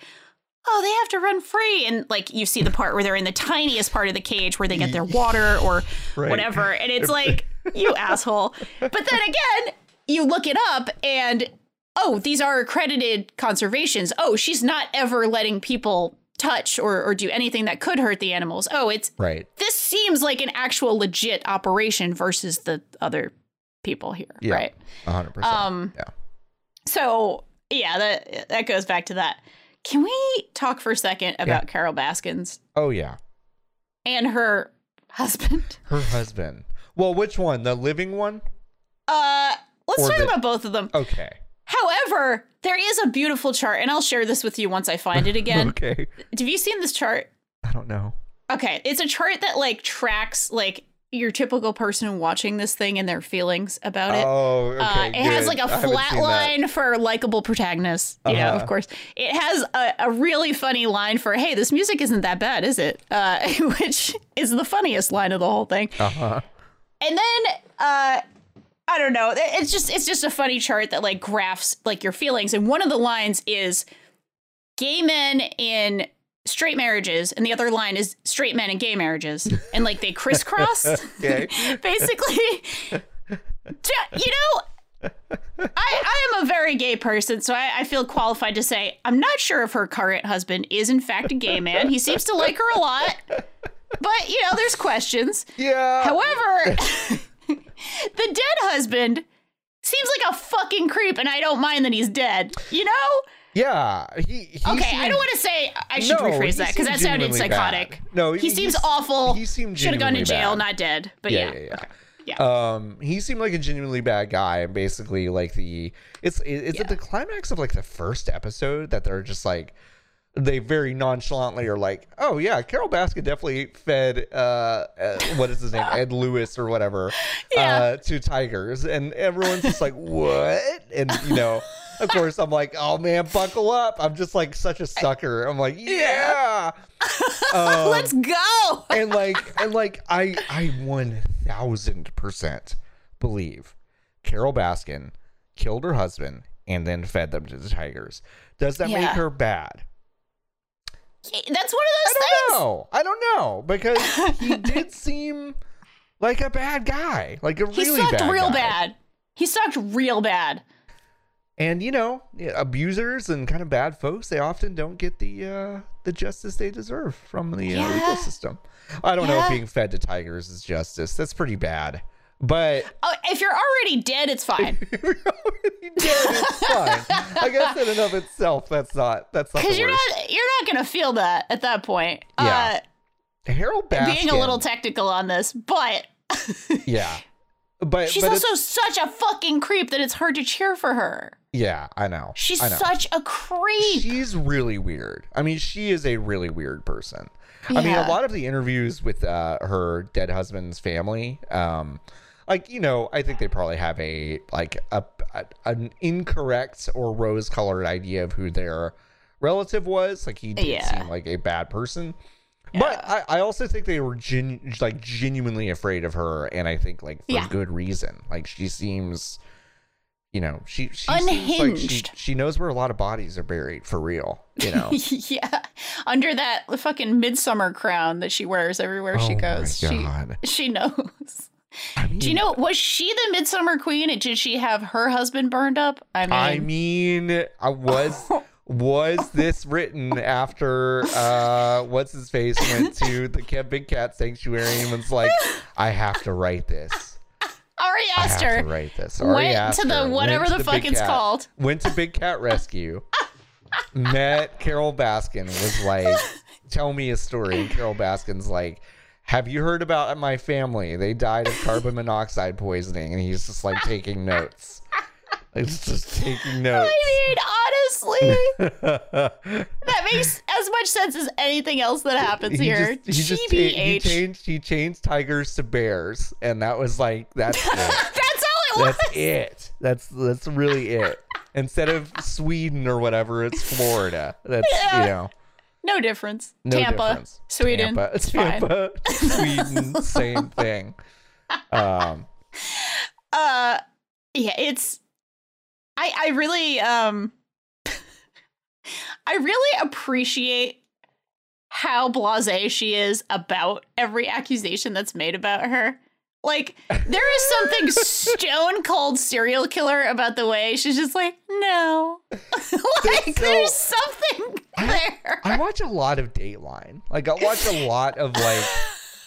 oh, they have to run free. And like you see the part where they're in the tiniest part of the cage where they get their water or Right. whatever. And it's like, you asshole. But then again, you look it up and oh, these are accredited conservations. Oh, she's not ever letting people touch or, or do anything that could hurt the animals. Oh, it's right. this seems like an actual legit operation versus the other people here, Yeah. right? hundred percent. Um, yeah. So yeah, that that goes back to that. Can we talk for a second about Carole Baskins Oh yeah. and her husband? Her husband. Well, which one? The living one? Uh, let's Or talk the- about both of them. Okay. However, there is a beautiful chart, and I'll share this with you once I find it again. Okay. Have you seen this chart? I don't know. Okay, it's a chart that like tracks like your typical person watching this thing and their feelings about it. Oh, okay. uh, it has like a flat seen that. line for likable protagonists, you know, Uh-huh. of course. It has a, a really funny line for, hey, this music isn't that bad, is it? Uh, which is the funniest line of the whole thing. Uh-huh. And then uh I don't know. It's just it's just a funny chart that like graphs like your feelings. And one of the lines is gay men in straight marriages, and the other line is straight men in gay marriages. And like they crisscross. Basically. You know, I, I am a very gay person, so I, I feel qualified to say I'm not sure if her current husband is in fact a gay man. He seems to like her a lot. But you know, there's questions. Yeah. However, dead husband seems like a fucking creep, and I don't mind that he's dead. You know? yeah. He, he Okay, I don't want to say I should No, rephrase that because that sounded psychotic. bad. No, he he- seems he's- awful. he seemed should have gone to jail, bad. not dead. But Yeah, yeah, yeah, yeah. Yeah. Um, he seemed like a genuinely bad guy, and basically, like the it's is Yeah. it the climax of like the first episode that they're just like they very nonchalantly are like, oh yeah, Carole Baskin definitely fed uh, uh what is his name Ed Lewis or whatever Yeah. uh to tigers, and everyone's just like what, and you know. Of course, I'm like, oh man, buckle up. I'm just like such a sucker. I'm like, yeah. Um, Let's go. and like and like I I one thousand percent believe Carole Baskin killed her husband and then fed them to the tigers. Does that make her bad? That's one of those I don't know. I don't know because he did seem like a bad guy, like a He really sucked bad real guy. bad. He sucked real bad. And you know, abusers and kind of bad folks, they often don't get the uh, the justice they deserve from the uh, legal system. I don't know if being fed to tigers is justice. That's pretty bad. But Oh, if you're already dead, it's fine. if you're already dead, it's fine. I guess in and of itself, that's not that's not Because you're not you're not gonna feel that at that point. Yeah. Harold Uh, Baskin, being a little technical on this, but yeah, but she's but also such a fucking creep that it's hard to cheer for her. yeah, I know. She's I know. such a creep. She's really weird. I mean, she is a really weird person. I mean, a lot of the interviews with uh, her dead husband's family, um, like you know, I think they probably have a like a, a an incorrect or rose-colored idea of who their relative was. Like he did Yeah. seem like a bad person. But I, I also think they were gen- like genuinely afraid of her, and I think like for Yeah. good reason. Like she seems, you know, she she seems like she, Unhinged. she knows where a lot of bodies are buried for real. You know, yeah, under that fucking midsummer crown that she wears everywhere she Oh my goes. She she knows. I mean, Do you know was she the midsummer queen? And did she have her husband burned up? I mean, I mean, I was was this written after uh what's his face went to the Big Cat Sanctuary and was like, I have to write this. Ari I asked have her. to write this. Ari went asked to the whatever to the fuck it's Cat, called. Went to Big Cat Rescue. met Carole Baskin. Was like, tell me a story. And Carole Baskin's like, have you heard about my family? They died of carbon monoxide poisoning, and he's just like taking notes. He's just taking notes. I mean, honestly, that makes as much sense as anything else that happens he here. just, he just cha- he changed he changed tigers to bears, and that was like that's it. That's all it was. that's it. That's that's really it. Instead of Sweden or whatever, it's Florida. That's Yeah. you know No difference. no Tampa, difference. Sweden. Tampa, it's fine. Tampa, Sweden, same thing. Um, Uh, yeah, it's. I I really um. I really appreciate how blasé she is about every accusation that's made about her. Like there is something stone cold serial killer about the way she's just like, no. like so- there's something there. I watch a lot of Dateline. Like I watch a lot of like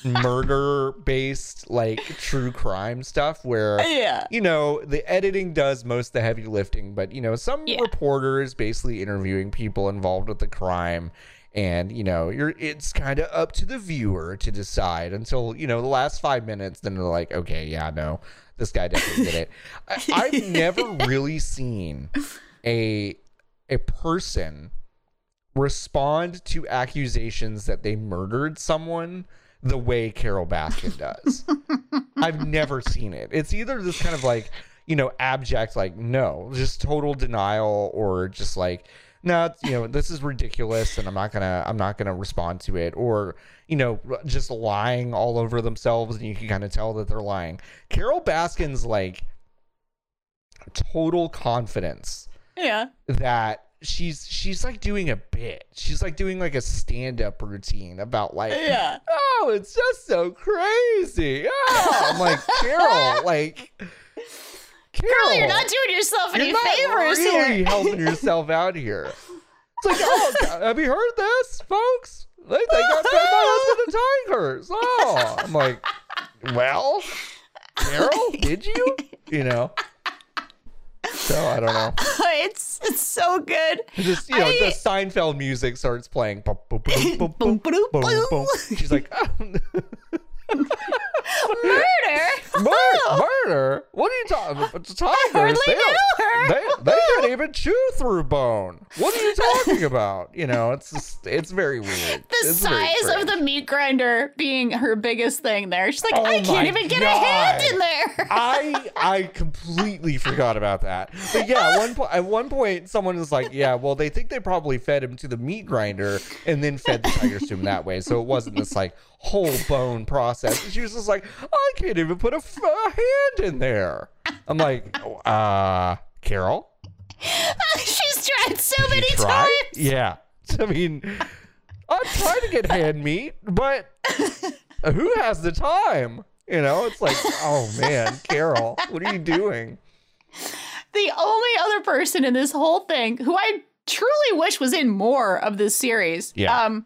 murder based like true crime stuff where yeah. you know the editing does most of the heavy lifting but you know some Yeah. reporters basically interviewing people involved with the crime and you know you're it's kind of up to the viewer to decide until you know the last five minutes then they're like okay yeah no this guy definitely did it I, i've never really seen a a person respond to accusations that they murdered someone the way Carole Baskin does. I've never seen it. It's either this kind of like, you know, abject, like, no, just total denial, or just like, no, it's- you know, this is ridiculous and I'm not gonna I'm not gonna respond to it. Or, you know, just lying all over themselves and you can kind of tell that they're lying. Carole Baskin's like total confidence Yeah. that she's she's like doing a bit. She's like doing like a stand-up routine about like Yeah. oh, it's just so crazy. Oh, I'm like Carole, like Carole, Girl, you're not doing yourself any you're not favors really here. helping yourself out here. It's like, oh, have you heard this, folks? They, they got fed by husband and tigers. Oh, I'm like, well, Carole, did you? You know. So I don't know. it's it's so good. Just you know, I- the Seinfeld music starts playing. Boom, boom, boom, boom, boom, Boom, boom, boom, boom. She's like, oh. Murder. Mur- murder? What are you talking about? Tigers? hardly they, they they can't even chew through bone. What are you talking about? You know, it's just, it's very weird. The It's size of the meat grinder being her biggest thing there. She's like, Oh I can't even get a hand in there. I I completely forgot about that. But yeah, at one point, at one point, someone was like, "Yeah, well, they think they probably fed him to the meat grinder and then fed the tigers to him that way, so it wasn't this like whole bone process." And she was just like, "I can't even put a, f- hand in there." I'm like, "Uh, Carole, She's tried so many try?" times. Yeah, I mean, I'm trying to get hand meat, but who has the time? You know, it's like, oh man, Carole, what are you doing? The only other person in this whole thing who I truly wish was in more of this series. Yeah. Um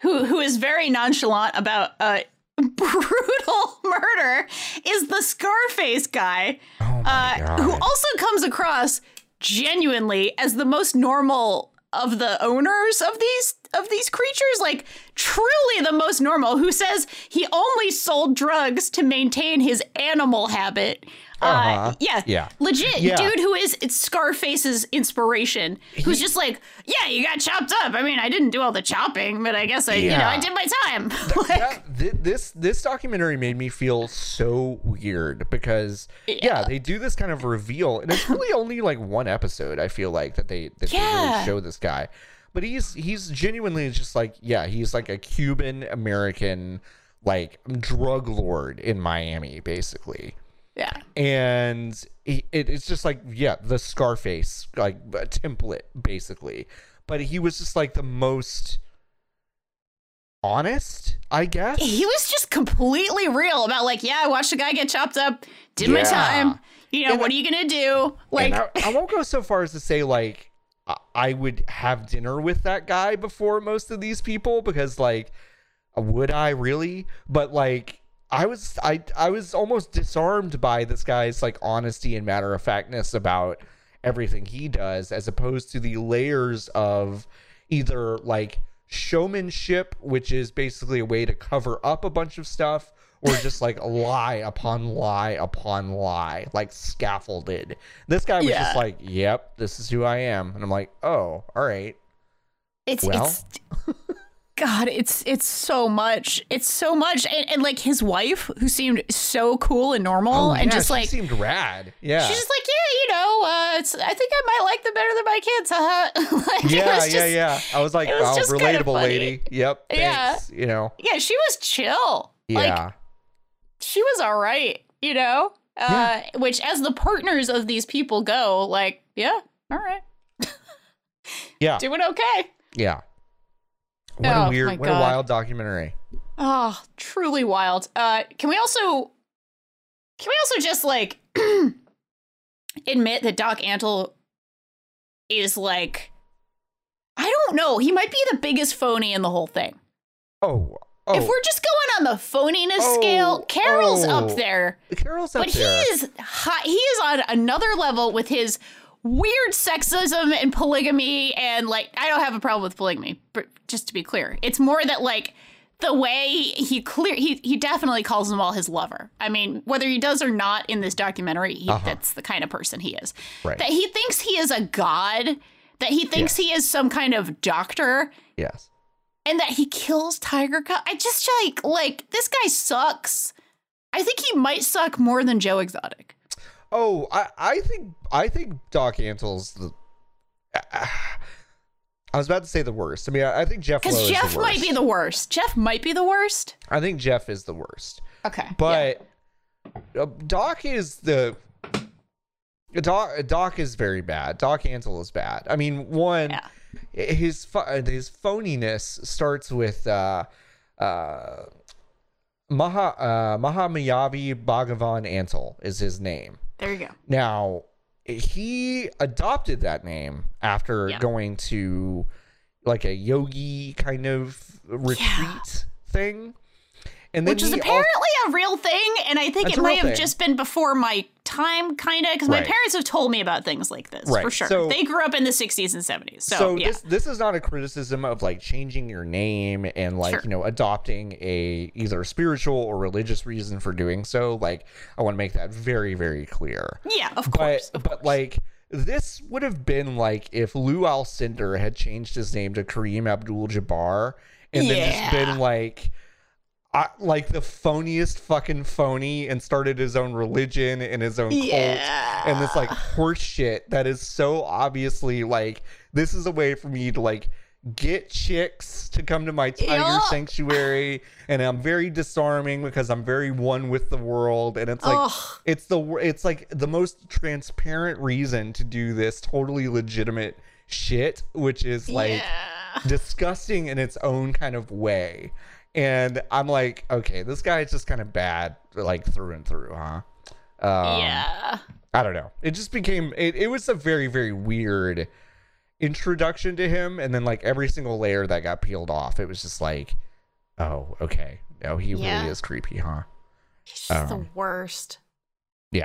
who who is very nonchalant about uh brutal murder is the Scarface guy. Oh uh, who also comes across genuinely as the most normal of the owners of these of these creatures like truly the most normal who says he only sold drugs to maintain his animal habit Uh-huh. uh yeah Yeah. legit Yeah. dude who is it's scarface's inspiration who's just like yeah you got chopped up i mean i didn't do all the chopping but i guess i you know i did my time like, that, thi- this this documentary made me feel so weird because yeah. Yeah. they do this kind of reveal and it's really only like one episode I feel like that they that they Yeah. really show this guy but he's he's genuinely just like yeah he's like a Cuban American like drug lord in Miami basically yeah and it, it's just like yeah the scarface like a template basically but he was just like the most honest i guess he was just completely real about like, yeah, I watched a guy get chopped up, did my time. You know, And what are you gonna do? Like, I, I won't go so far as to say like I- I would have dinner with that guy before most of these people because like would I really? But like I was I I was almost disarmed by this guy's like honesty and matter of factness about everything he does as opposed to the layers of either like showmanship, which is basically a way to cover up a bunch of stuff, or just like lie upon lie upon lie, like scaffolded. This guy was Yeah. just like, "Yep, this is who I am," and I'm like, "Oh, all right." It's Well. it's God, it's it's so much. It's so much, and, and like his wife, who seemed so cool and normal, Oh, and yeah, just she like seemed rad. Yeah, she's just like, yeah, you know, uh, it's. I think I might like them better than my kids. huh? like, yeah, was yeah, yeah. I was like, was "Oh, relatable, lady." Yep. Yeah. Thanks. You know. Yeah, she was chill. Like Yeah. she was all right. You know, uh, which as the partners of these people go, like, yeah, all right, yeah. doing okay. Yeah. What Oh, a weird, what a wild documentary. Oh, truly wild. Uh, can we also can we also just like admit that Doc Antle is like I don't know, he might be the biggest phony in the whole thing. Oh, oh, If we're just going on the phoniness Oh, scale, Carole's oh. up there. Carole's up there. But he is high, he is on another level with his weird sexism and polygamy and like I don't have a problem with polygamy, but just to be clear, it's more that like the way he clear he he definitely calls them all his lover. I mean, whether he does or not in this documentary, he, that's the kind of person he is. Uh-huh. Right. That he thinks he is a god, that he thinks he is some kind of doctor, yes. and that he kills Tiger Cub. I just like like this guy sucks. I think he might suck more than Joe Exotic. Oh, I, I think I think Doc Antle's the. I was about to say the worst. I mean, I, I think Jeff Because Jeff might be the worst. Jeff might be the worst. I think Jeff is the worst. Okay. But uh, Doc is the Doc. Doc is very bad. Doc Antle is bad. I mean, one, Yeah. his his phoniness starts with uh, uh, Maha uh, Mahamayavi Bhagavan Antle is his name. There you go. Now, he adopted that name after Yeah. going to like a yogi kind of retreat thing. And then Which is apparently a real thing, and I think it might have thing. just been before my time, kind of, because my parents have told me about things like this Right. for sure. So- they grew up in the 60s and 70s. So, so yeah. this this is not a criticism of like changing your name and like Sure. you know adopting a either spiritual or religious reason for doing so like i want to make that very very clear yeah, of but course. but like this would have been like if Lew Alcindor had changed his name to Kareem Abdul-Jabbar and then just Yeah. been like I, like the phoniest fucking phony and started his own religion and his own cult. And this like horse shit that is so obviously like this is a way for me to like get chicks to come to my tiger Yeah. sanctuary. And I'm very disarming because I'm very one with the world. And it's like it's the it's like the most transparent reason to do this totally legitimate shit which is like yeah. disgusting in its own kind of way and i'm like okay this guy is just kind of bad like through and through huh um, yeah. i don't know it just became it, it was a very very weird introduction to him and then like every single layer that got peeled off it was just like oh okay no he Yeah. really is creepy huh It's just the um, worst. yeah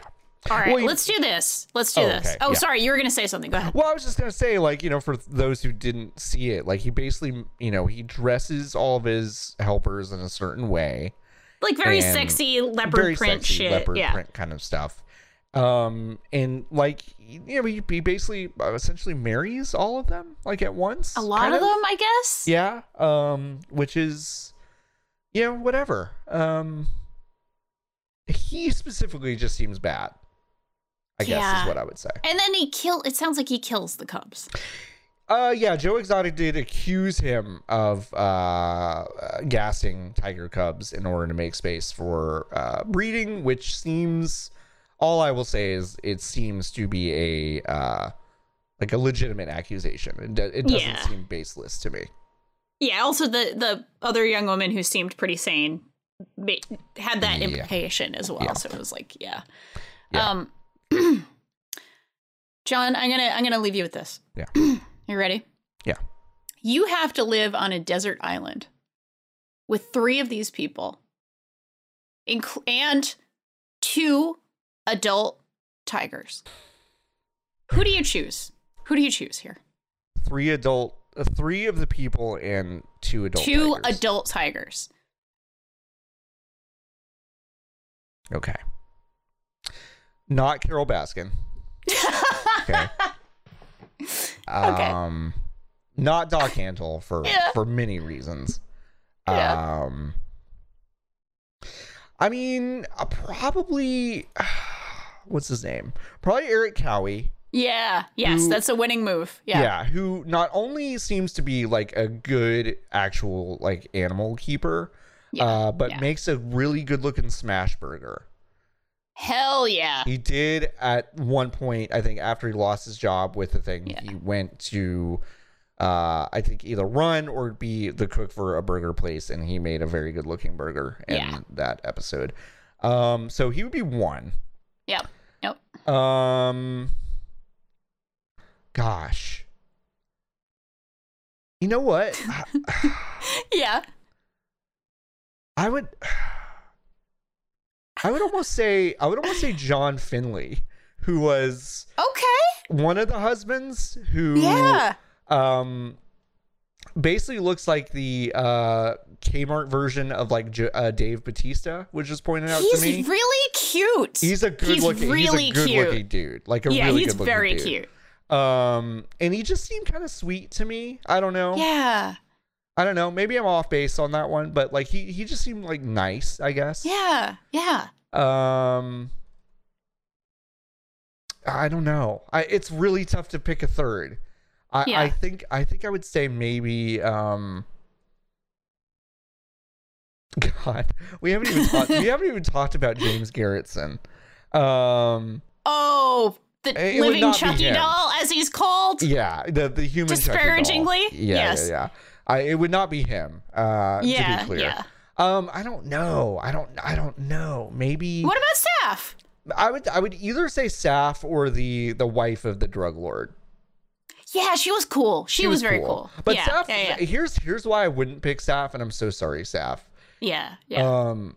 All right, well, you- let's do this. Let's do Oh, this. okay, Oh, yeah. sorry, you were going to say something. Go ahead. Well, I was just gonna say, like, you know, for those who didn't see it, like, he basically, you know, he dresses all of his helpers in a certain way, Like very sexy leopard very print sexy shit. leopard yeah. print kind of stuff. Um, and like, you know, he, he basically uh, essentially marries all of them, like at once. A lot kind of them, I guess. Yeah. Um, which is, you know, whatever. Um, he specifically just seems bad. I guess Yeah. is what I would say. And then he kill. It sounds like he kills the cubs. Uh, yeah, Joe Exotic did accuse him of uh, uh, gassing tiger cubs in order to make space for uh, breeding, which seems. All I will say is it seems to be a uh, like a legitimate accusation. It, do- it doesn't Yeah. seem baseless to me. Yeah. Also, the the other young woman who seemed pretty sane had that Yeah. implication as well. Yeah. So it was like, yeah. Yeah. Um, John, I'm gonna I'm gonna leave you with this. Yeah. you ready? Yeah. You have to live on a desert island with three of these people, inc- and two adult tigers. Who do you choose? Who do you choose here? Three adult uh, three of the people and two adult. Two tigers. adult tigers. Okay. Not Carole Baskin. okay. Um, not Doc Antle for Yeah. for many reasons. Yeah. Um, I mean, uh, probably. What's his name? Probably Erik Cowie. Yeah. Yes, Who- that's a winning move. Yeah. Yeah. who not only seems to be like a good actual like animal keeper, Yeah, uh, but yeah. makes a really good looking smash burger. Hell yeah. He did at one point, I think, after he lost his job with the thing, Yeah. he went to, uh, I think, either run or be the cook for a burger place, and he made a very good looking burger in Yeah. that episode. Um, so he would be one. Yep. Yep. Um, gosh, you know what? Yeah. I would. I would almost say I would almost say John Finlay, who was Okay. one of the husbands who Yeah. um basically looks like the uh Kmart version of like J- uh, Dave Bautista, which is pointed out He's to me. really cute. he's a good he's looking really he's a good cute. looking dude. Like a yeah, really he's good looking very dude. cute. Um and he just seemed kind of sweet to me. I don't know. Yeah. I don't know. Maybe I'm off base on that one, but like he he just seemed like nice, I guess. Yeah. Yeah. Um, I don't know. I it's really tough to pick a third. I, Yeah. I think I think I would say maybe um. God, we haven't even talked. we haven't even talked about James Garretson. Um, Oh, the It living Chucky doll, as he's called. yeah, the the human. Disparagingly? Yeah, Yes. yeah, yeah. I, it would not be him. Uh, to yeah. be clear. Yeah. Um, I don't know. I don't. I don't know. Maybe. What about Saff? I would I would either say Saff or the the wife of the drug lord. Yeah, she was cool. She, was, very cool. But yeah, Saff, yeah, yeah, here's here's why I wouldn't pick Saff, and I'm so sorry, Saff. yeah, yeah. Um,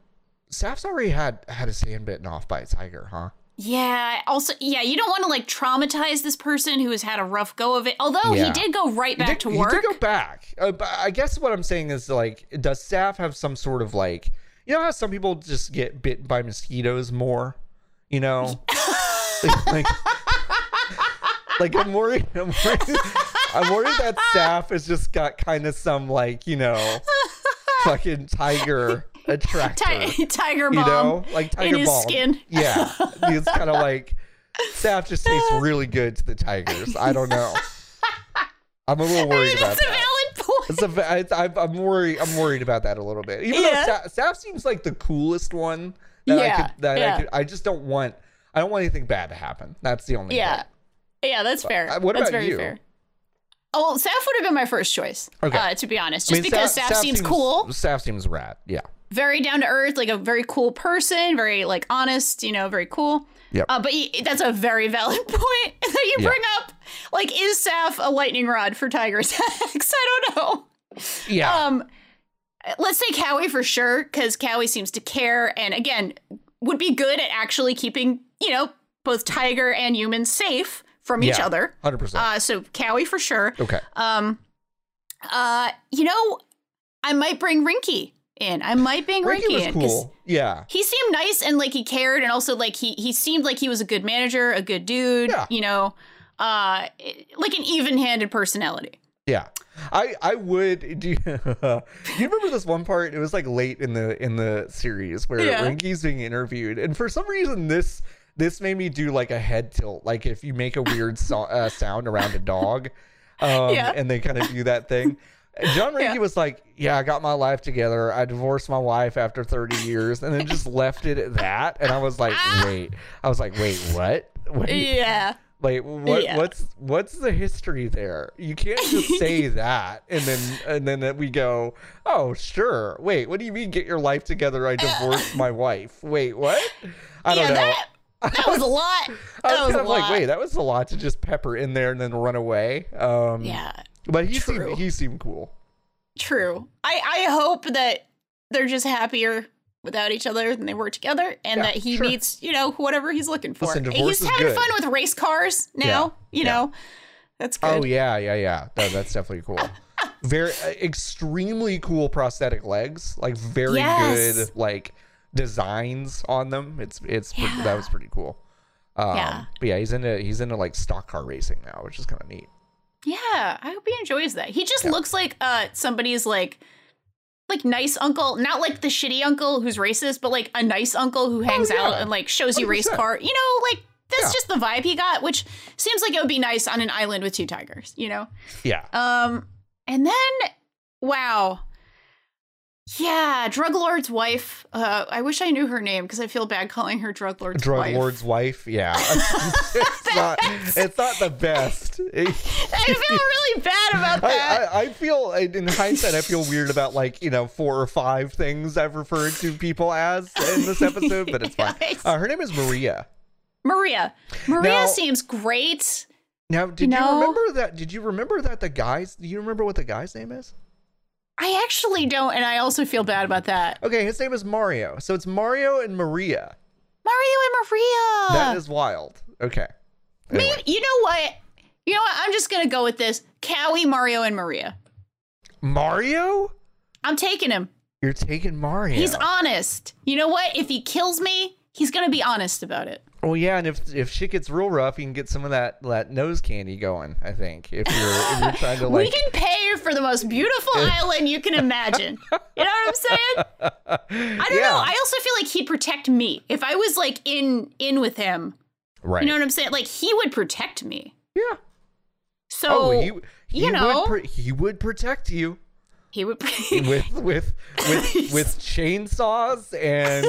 Saff's already had had his hand bitten off by a tiger, huh? Yeah. Also, yeah, you don't want to like traumatize this person who has had a rough go of it. Although Yeah. he did go right back did, to he work. did go back. Uh, but I guess what I'm saying is like, does Saff have some sort of like, you know how some people just get bit by mosquitoes more, you know? like, like I'm worried. I'm worried. I'm worried that Saff has just got kind of some like you know, fucking tiger attractor. Ti- tiger you bomb know, like tiger his balm. skin. Yeah, it's kind of like Saff just tastes really good to the tigers. I don't know. I'm a little I worried mean, about it's a that. valid point. It's a, it's, I'm, worried. I'm worried about that a little bit. Even Yeah. though Saff, Saff seems like the coolest one that I Yeah, could. That yeah. I could. I just don't want. I don't want anything bad to happen. That's the only. Yeah. thing. Yeah, that's fair. uh, what that's about very you? fair. Oh, well, Saff would have been my first choice. Okay. Uh, to be honest, I just mean, because Saff, seems, cool, Saff seems rad. Yeah. Very down to earth, like a very cool person, very like honest, you know, very cool. Yep. Uh, but he, that's a very valid point that you bring up. Like, is Saff a lightning rod for tiger attacks? I don't know. Yeah. Um, let's say Cowie for sure, because Cowie seems to care, and again, would be good at actually keeping you know both tiger and humans safe from each Yeah. other. Hundred percent. Uh, so Cowie for sure. Okay. Um, uh, you know, I might bring Reinke in. I might bring Ricky Reinke was in cool. Yeah. he seemed nice and like he cared, and also like he he seemed like he was a good manager, a good dude. Yeah. You know, uh, like an even-handed personality. Yeah. I I would do. you remember this one part? It was like late in the in the series where Yeah. Reinke's being interviewed, and for some reason this this made me do like a head tilt, like if you make a weird so- uh, sound around a dog, um, Yeah. and they kind of do that thing. John Reinke Yeah. was like, "Yeah, I got my life together. I divorced my wife after 30 years," and then just left it at that. And I was like, "Wait," I was like, "Wait, what? What? Yeah. like what Yeah. what's what's the history there? You can't just say that and then and then that we go, "Oh, sure. Wait, what do you mean get your life together? I divorced my wife." Wait, what? I don't yeah, know. that that was a lot. I That was was kind of like, "Wait, that was a lot to just pepper in there and then run away." Um Yeah, but he true. seemed he seemed cool. true. I I hope that they're just happier without each other than they were together, and Yeah, that he sure. meets you know whatever he's looking for. Listen, he's having good. fun with race cars now. Yeah, You yeah. know. That's good. Oh yeah, yeah, yeah. That, that's definitely cool. Very uh, extremely cool prosthetic legs. Like very Yes. good like designs on them. It's it's pretty, that was pretty cool. Um, Yeah. But yeah, he's into he's into like stock car racing now, which is kind of neat. Yeah, I hope he enjoys that. He just looks like uh somebody's like like nice uncle, not like the shitty uncle who's racist, but like a nice uncle who hangs Oh, yeah. out and like shows you race car. You know, like that's Yeah. just the vibe he got, which seems like it would be nice on an island with two tigers, you know? Yeah. Um and then wow. Yeah, drug lord's wife. Uh, I wish I knew her name because I feel bad calling her drug lord's Drug wife. lord's wife. Yeah. it's not it's not the best. I feel really bad about that. I, I, I feel in hindsight I feel weird about like you know four or five things I've referred to people as in this episode, but it's fine. Uh, her name is Maria. Maria. Maria Now- seems great. Now, did you, know- remember that? Did you remember that the guy's? Do you remember what the guy's name is? I actually don't, and I also feel bad about that. Okay, his name is Mario. So it's Mario and Maria. Mario and Maria. That is wild. Okay. Anyway. Maybe- you know what? You know what? I'm just gonna go with this. Cowie, Mario, and Maria. Mario? I'm taking him. You're taking Mario. He's honest. You know what? If he kills me, he's gonna be honest about it. Well, yeah, and if if shit gets real rough, you can get some of that that nose candy going. I think if you're if you're trying to like, we can pay for the most beautiful island you can imagine. You know what I'm saying? I don't Yeah. know. I also feel like he'd protect me if I was like in in with him. right. You know what I'm saying? Like he would protect me. yeah. So Oh, he he you know. would pr- he would protect you he would. with with with with chainsaws and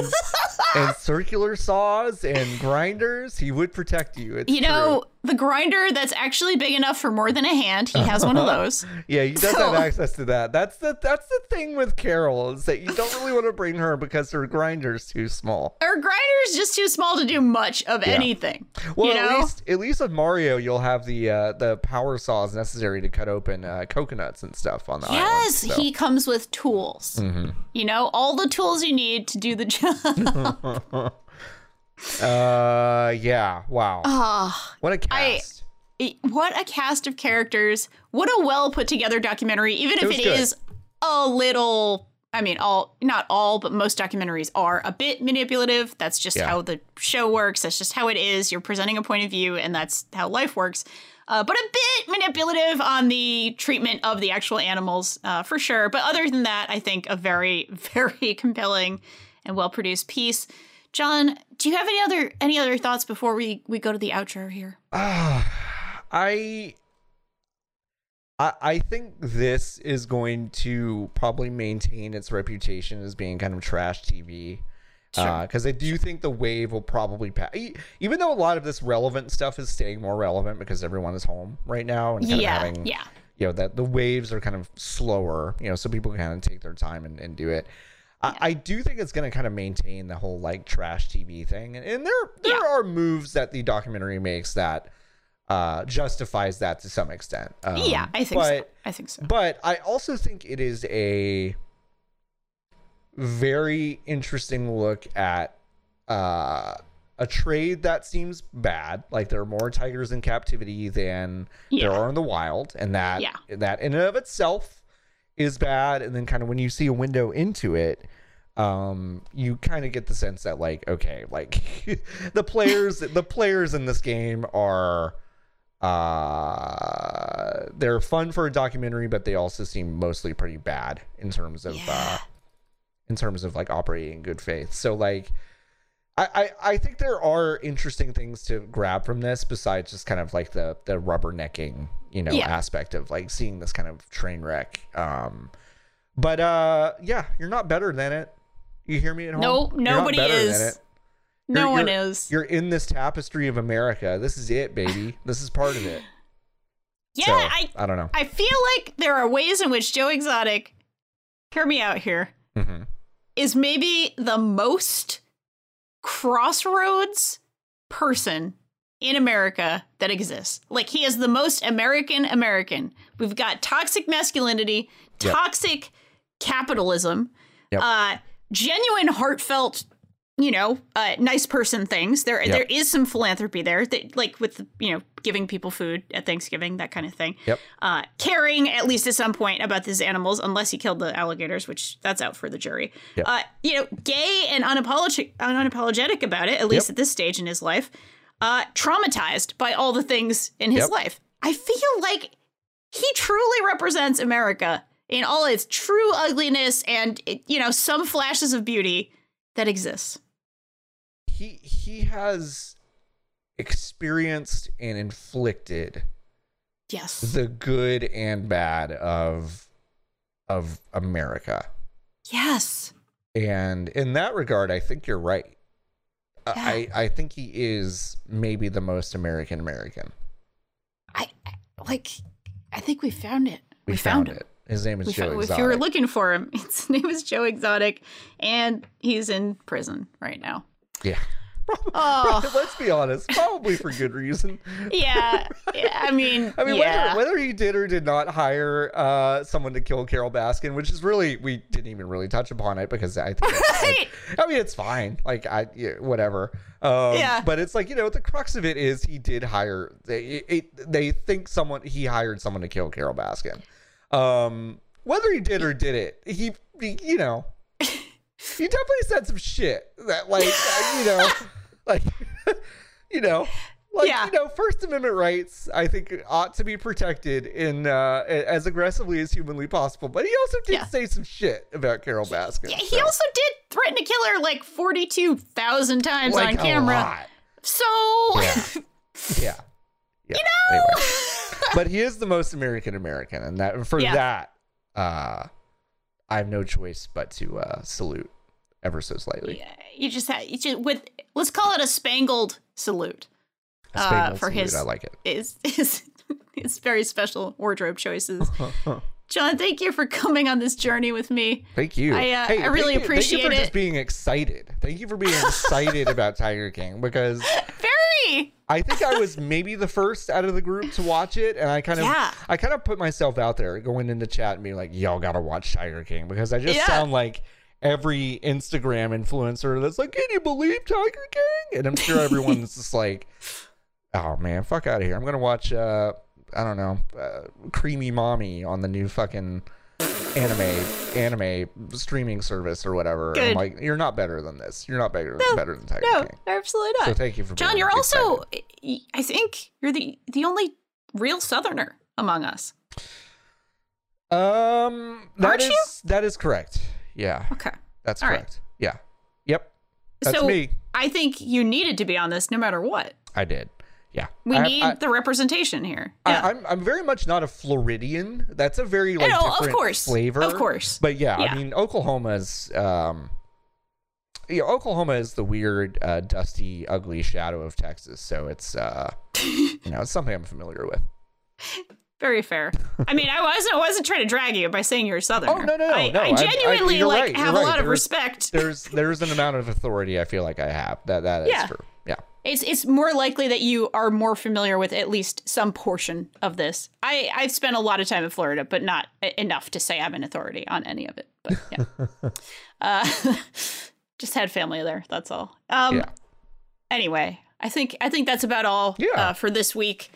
and circular saws and grinders. He would protect you. It's you know, the grinder that's actually big enough for more than a hand. He has one of those. yeah, he does so- have access to that. That's the that's the thing with Carole is that you don't really want to bring her because her grinder's too small. Her grinder's just too small to do much of anything. Well, you know? at least at least with Mario, you'll have the uh, the power saws necessary to cut open uh, coconuts and stuff on the island. yes, so. Mm-hmm. he comes with tools. You know, all the tools you need to do the job. Uh, yeah. Wow. Ah, what a cast. it- what a cast of characters. What a well put together documentary, even if it good. is a little I mean all not all, but most documentaries are a bit manipulative. That's just Yeah. how the show works. That's just how it is. You're presenting a point of view and that's how life works. Uh, but a bit manipulative on the treatment of the actual animals, uh, for sure. But other than that, I think a very, very compelling and well produced piece. John, do you have any other any other thoughts before we we go to the outro here? Ah, I, I I think this is going to probably maintain its reputation as being kind of trash TV. Sure. Because I do think the wave will probably pass. Even though a lot of this relevant stuff is staying more relevant because everyone is home right now and kind yeah, of having, yeah. you know, that the waves are kind of slower, you know, so people can kind of take their time and, and do it. I, I do think it's going to kind of maintain the whole like trash TV thing, and, and there there Yeah. are moves that the documentary makes that uh, justifies that to some extent. Um, yeah, I think so. but, I think so. But I also think it is a very interesting look at uh, a trade that seems bad. Like there are more tigers in captivity than there are in the wild, and that Yeah. that in and of itself is bad. And then kind of when you see a window into it, um, you kind of get the sense that like okay, like the players the players in this game are uh they're fun for a documentary but they also seem mostly pretty bad in terms of uh in terms of like operating in good faith so like I, I i think there are interesting things to grab from this besides just kind of like the the rubbernecking you know Yeah. aspect of like seeing this kind of train wreck um but uh yeah you're not better than it you hear me at home No, nobody is. No You're- one you're- is. You're in this tapestry of America. This is it, baby. this is part of it. Yeah, So, I I don't know. I feel like there are ways in which Joe Exotic, hear me out here, hmm is maybe the most crossroads person in America that exists. Like he is the most American American. We've got toxic masculinity, Yep. toxic capitalism, Yep. uh, genuine heartfelt you know, uh, nice person things. There, Yep. there is some philanthropy there, that, like with you know, giving people food at Thanksgiving, that kind of thing. Yep. Uh, caring at least at some point about these animals, unless he killed the alligators, which that's out for the jury. Yep. Uh, you know, gay and unapologetic, unapologetic about it, at least Yep. at this stage in his life. Uh, traumatized by all the things in his life. I feel like he truly represents America in all its true ugliness and you know some flashes of beauty that exists. He he has experienced and inflicted Yes. the good and bad of of America. Yes. And in that regard, I think you're right. I- Yeah. I, I think he is maybe the most American American. I like. I think we found it. We, found, found, him. it. His name is We Joe found, if you were looking for him, his name is Joe Exotic, and he's in prison right now. Yeah. Oh, Let's be honest, probably for good reason. yeah. yeah, I mean, I mean, yeah. whether, whether he did or did not hire uh, someone to kill Carole Baskin, which is really we didn't even really touch upon it because I think it's, Right. I mean it's fine, like I yeah, whatever. Um, Yeah. But it's like you know the crux of it is he did hire. They it, they think someone he hired someone to kill Carole Baskin. Um, whether he did or did it, he, he you know he definitely said some shit that like uh, you know like you know like Yeah. you know first amendment rights i think ought to be protected in uh as aggressively as humanly possible but he also did Yeah. say some shit about carole baskin Yeah, he so, also did threaten to kill her like 42,000 times like, on camera. lot. So, Yeah. yeah yeah you know anyway. but he is the most american american and that for that uh i have no choice but to uh salute ever so slightly Yeah, you just had you just with let's call it a spangled salute A uh, spangled for salute, his i like it his his his very special wardrobe choices. John, thank you for coming on this journey with me. Thank you. I, uh, Hey, I really you- appreciate Thank you for it. just being excited. Thank you for being excited about Tiger King because Very. I think I was maybe the first out of the group to watch it, and I kind of, Yeah. I kind of put myself out there going into chat and being like, "Y'all gotta watch Tiger King" because I just Yeah. sound like every Instagram influencer that's like, "Can you believe Tiger King?" And I'm sure everyone's just like, "Oh man, fuck out of here! I'm gonna watch, uh, I don't know, uh, Creamy Mommy on the new fucking." Anime anime streaming service or whatever. And I'm Good. like, you're not better than this. You're not better better than Tiger No, King. absolutely not. So thank you for John, you're also excited. I think you're the the only real southerner among us. Um, that Aren't is you? that is correct. Yeah, Okay. that's All right. correct. Yeah, yep, that's so me. I think you needed to be on this no matter what. I did. Yeah, We I, need I, the representation here. I, Yeah. I'm I'm very much not a Floridian. That's a very like no, of course. flavor. Of course. But yeah, Yeah. I mean Oklahoma's um yeah, Oklahoma is the weird, uh, dusty, ugly shadow of Texas. So it's uh you know, it's something I'm familiar with. Very fair. I mean, I wasn't I wasn't trying to drag you by saying you're a southerner. Oh, no, no, no, I, no, I I- I- genuinely like right, have a right. lot of respect. There's there's an amount of authority I feel like I have. That that is Yeah. true. It's it's more likely that you are more familiar with at least some portion of this. I I've spent a lot of time in Florida, but not enough to say I'm an authority on any of it. But yeah, uh, just had family there. That's all. Um, Yeah. Anyway, I think I think that's about all Yeah. uh, for this week.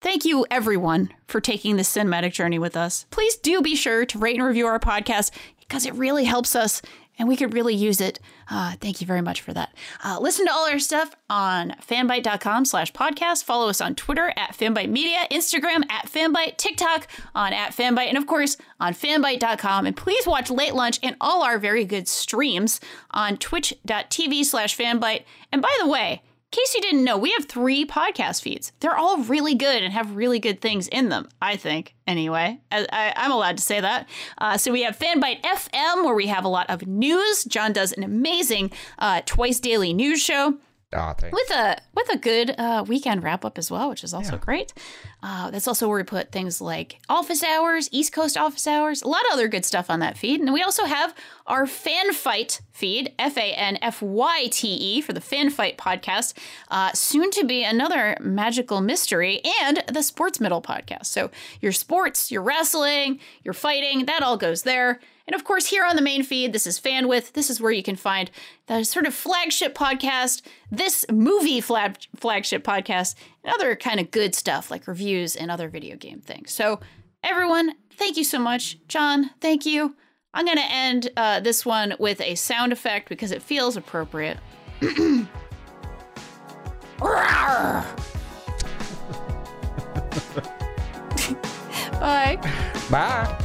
Thank you, everyone, for taking this cinematic journey with us. Please do be sure to rate and review our podcast because it really helps us and we could really use it. Uh, thank you very much for that. Uh, listen to all our stuff on fanbyte.com slash podcast. Follow us on Twitter at fanbyte media, Instagram at fanbyte, TikTok on at fanbyte, and of course on fanbyte.com. And please watch Late Lunch and all our very good streams on twitch.tv slash fanbyte. And by the way, case you didn't know, we have three podcast feeds. They're all really good and have really good things in them, I think, anyway. I, I'm allowed to say that. Uh, so we have Fanbyte FM, where we have a lot of news. John does an amazing uh, twice daily news show Ah, thanks. with a with a good uh, weekend wrap up as well, which is also great. Uh, that's also where we put things like office hours, East Coast office hours, a lot of other good stuff on that feed. And we also have our FanFyte feed, F A N F Y T E, for the FanFyte podcast. Uh, soon to be another magical mystery and the Sports Middle podcast. So your sports, your wrestling, your fighting, that all goes there. And of course, here on the main feed, this is Fanbyte. This is where you can find the sort of flagship podcast, this movie flag- flagship podcast, and other kind of good stuff like reviews and other video game things. So, everyone, thank you so much. John, thank you. I'm going to end uh, this one with a sound effect because it feels appropriate. Bye. Bye.